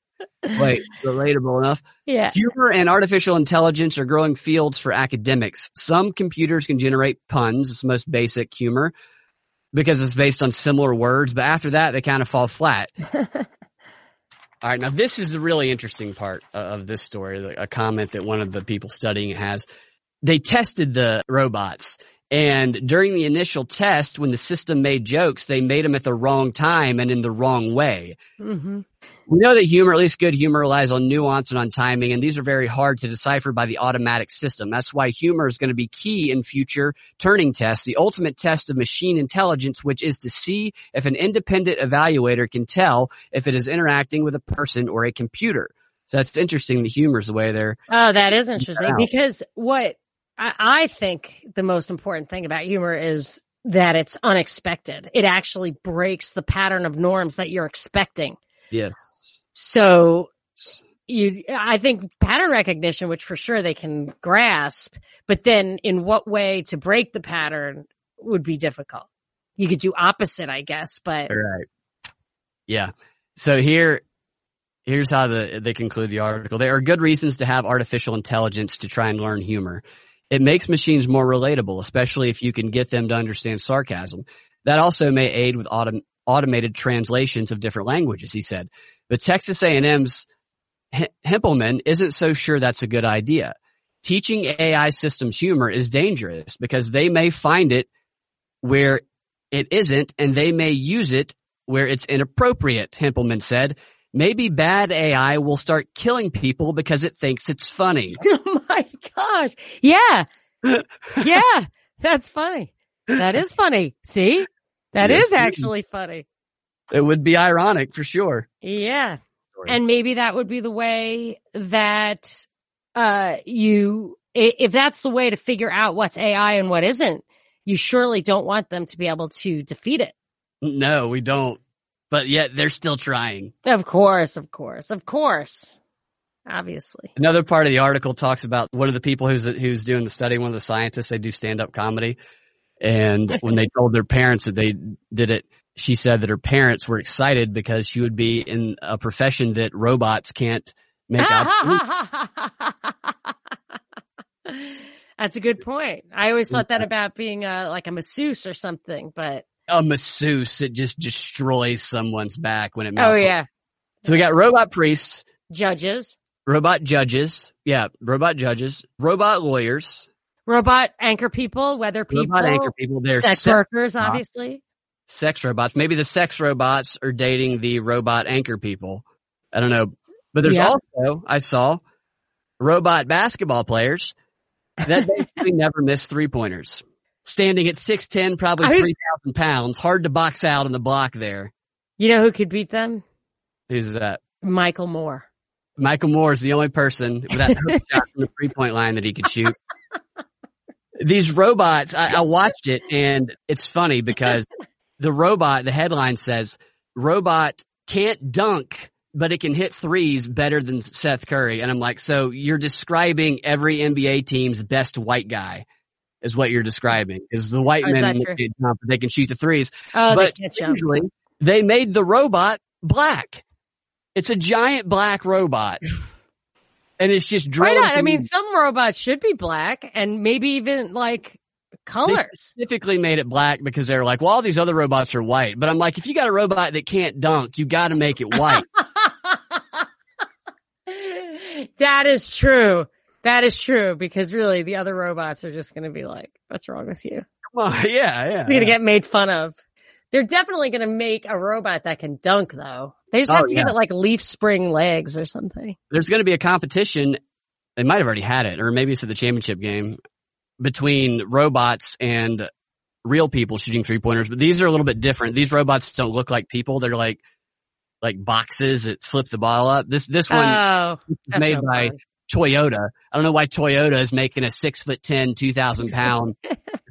quite relatable enough. yeah. Humor and artificial intelligence are growing fields for academics. Some computers can generate puns, it's most basic humor, because it's based on similar words, but after that they kind of fall flat. *laughs* All right, now this is the really interesting part of this story, a comment that one of the people studying it has. They tested the robots and during the initial test, when the system made jokes, they made them at the wrong time and in the wrong way. hmm We know that humor, at least good humor, relies on nuance and on timing, and these are very hard to decipher by the automatic system. That's why humor is going to be key in future Turing tests, the ultimate test of machine intelligence, which is to see if an independent evaluator can tell if it is interacting with a person or a computer. So that's interesting. The humor is the way they're Oh, that is interesting because what I, I think the most important thing about humor is that it's unexpected. It actually breaks the pattern of norms that you're expecting. yes. So you, I think pattern recognition, which for sure they can grasp, but then in what way to break the pattern would be difficult. You could do opposite, I guess, but Right. Yeah. So here, here's how the, they conclude the article. There are good reasons to have artificial intelligence to try and learn humor. It makes machines more relatable, especially if you can get them to understand sarcasm. That also may aid with autom- automated translations of different languages, he said. But Texas A&M's H- Hempelmann isn't so sure that's a good idea. Teaching AI systems humor is dangerous because they may find it where it isn't and they may use it where it's inappropriate, Hempelmann said. Maybe bad AI will start killing people because it thinks it's funny. *laughs* oh my gosh. Yeah. Yeah. That's funny. That is funny. See? that is actually funny. It would be ironic for sure. Yeah. and maybe that would be the way that uh you if that's the way to figure out what's AI and what isn't, you surely don't want them to be able to defeat it. no, we don't. But yet they're still trying. Of course, of course, of course. Obviously. Another part of the article talks about one of the people who's who's doing the study, one of the scientists. They do stand up comedy, and *laughs* when they told their parents that they did it, she said that her parents were excited because she would be in a profession that robots can't make obsolete. That's a good point. I always thought that about being a, like a masseuse or something, but A masseuse that just destroys someone's back when it. oh yeah, So we got robot priests, judges, robot judges, yeah, robot judges, robot lawyers, robot anchor people, weather people, robot anchor people. They're sex se- workers, uh-huh. obviously. sex robots. Maybe the sex robots are dating the robot anchor people. I don't know. But there's Yeah. also, I saw, robot basketball players that *laughs* basically never miss three pointers. Standing at 6'10, probably 3,000 pounds. Hard to box out in the block there. You know who could beat them? Who's that? Michael Moore. Michael Moore is the only person with that hook *laughs* shot from the three point line that he could shoot. These robots, I, I watched it and it's funny because the robot, the headline says, robot can't dunk, but it can hit threes better than Seth Curry. And I'm like, so you're describing every NBA team's best white guy is what you're describing is the white Oh, men, that that true? can jump, they can shoot the threes Oh, but they usually they made the robot black. It's a giant black robot. *sighs* And it's just Why not? I mean, some robots should be black and maybe even like they colors. specifically made it black because they're like, well, all these other robots are white. But I'm like, if you got a robot that can't dunk, you got to make it white. *laughs* that is true. That is true because really the other robots are just going to be like, what's wrong with you? Come on, *laughs* yeah, yeah. You're going to get made fun of. They're definitely going to make a robot that can dunk though. They just have Oh, to give it like leaf spring legs or something. There's going to be a competition. They might have already had it, or maybe it's at the championship game between robots and real people shooting three pointers. But these are a little bit different. These robots don't look like people. They're like like boxes that flip the ball up. This this one oh, that's made no by fun. Toyota. I don't know why Toyota is making a six foot ten, two thousand *laughs* pound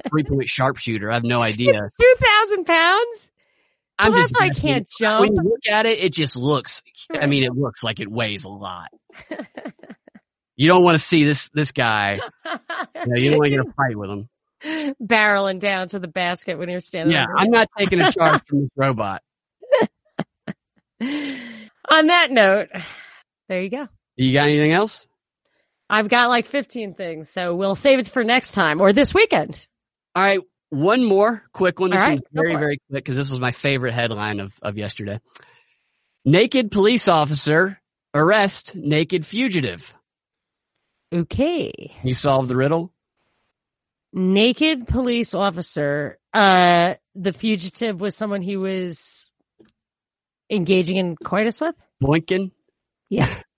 three point sharpshooter. I have no idea. Two thousand pounds? I'm Well, just I can't jump. When you look at it, it just looks. I mean, it looks like it weighs a lot. *laughs* You don't want to see this this guy. *laughs* You, know, you don't want to get a fight with him. barreling down to the basket when you're standing. Yeah, I'm not taking a charge from this robot. On that note, there you go. You got anything else? I've got like 15 things, so we'll save it for next time or this weekend. All right, one more quick one. This right, one's very very quick because this was my favorite headline of of yesterday. Naked police officer arrest naked fugitive. Okay. You solved the riddle. Naked police officer. Uh, the fugitive was someone he was engaging in coitus with. Boinkin. Yeah. *laughs*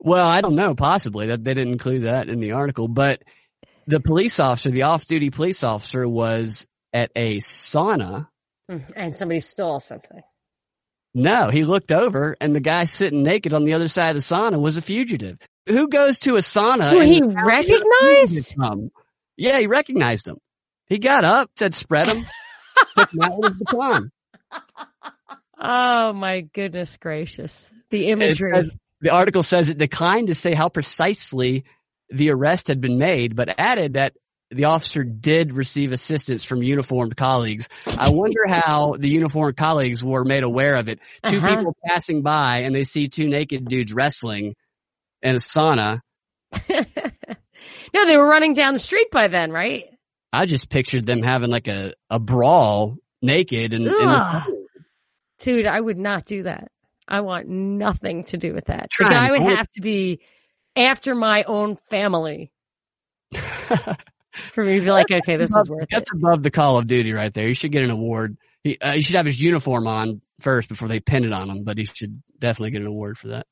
Well, I don't know. Possibly that they didn't include that in the article, but the police officer, the off-duty police officer, was at a sauna. Hmm, and somebody stole something. No, he looked over, and the guy sitting naked on the other side of the sauna was a fugitive. Who goes to a sauna? Who he recognized? Yeah, he recognized him. He got up, said, "Spread him." *laughs* took him out with his baton. Oh my goodness gracious. The It imagery. says- the article says it declined to say how precisely the arrest had been made, but added that the officer did receive assistance from uniformed colleagues. I wonder *laughs* how the uniformed colleagues were made aware of it. 2 Uh-huh. people passing by and they see two naked dudes wrestling in a sauna. *laughs* no, they were running down the street by then, right? I just pictured them having like a, a brawl naked and, Ugh. Dude, I would not do that. I want nothing to do with that. The guy would have to be after my own family *laughs* for me to be like, okay, this is worth it. That's above the Call of Duty right there. You should get an award. He, uh, he should have his uniform on first before they pin it on him, but he should definitely get an award for that.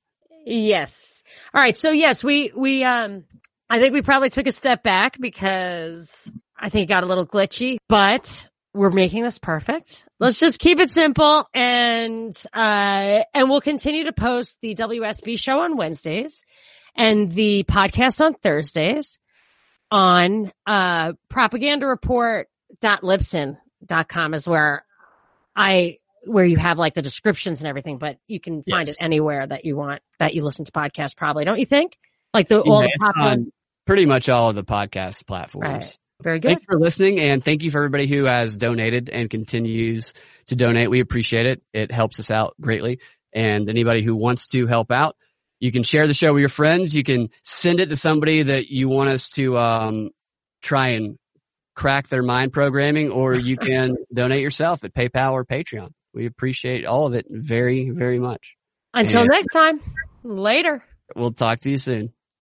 Yes. All right. So yes, we, we, um, I think we probably took a step back because I think it got a little glitchy, but we're making this perfect. Let's just keep it simple and, uh, and we'll continue to post the WSB show on Wednesdays and the podcast on Thursdays on, uh, propaganda report.libsyn.com is where I, where you have like the descriptions and everything, but you can find Yes. it anywhere that you want, that you listen to podcasts probably, don't you think? Like the, all Yeah, the popular, on pretty much all of the podcast platforms. Right. Very good. Thanks for listening and thank you for everybody who has donated and continues to donate. We appreciate it. It helps us out greatly. And anybody who wants to help out, you can share the show with your friends. You can send it to somebody that you want us to, um, try and crack their mind programming or you *laughs* can donate yourself at PayPal or Patreon. We appreciate all of it very, very much. Until and- next time, later. We'll talk to you soon.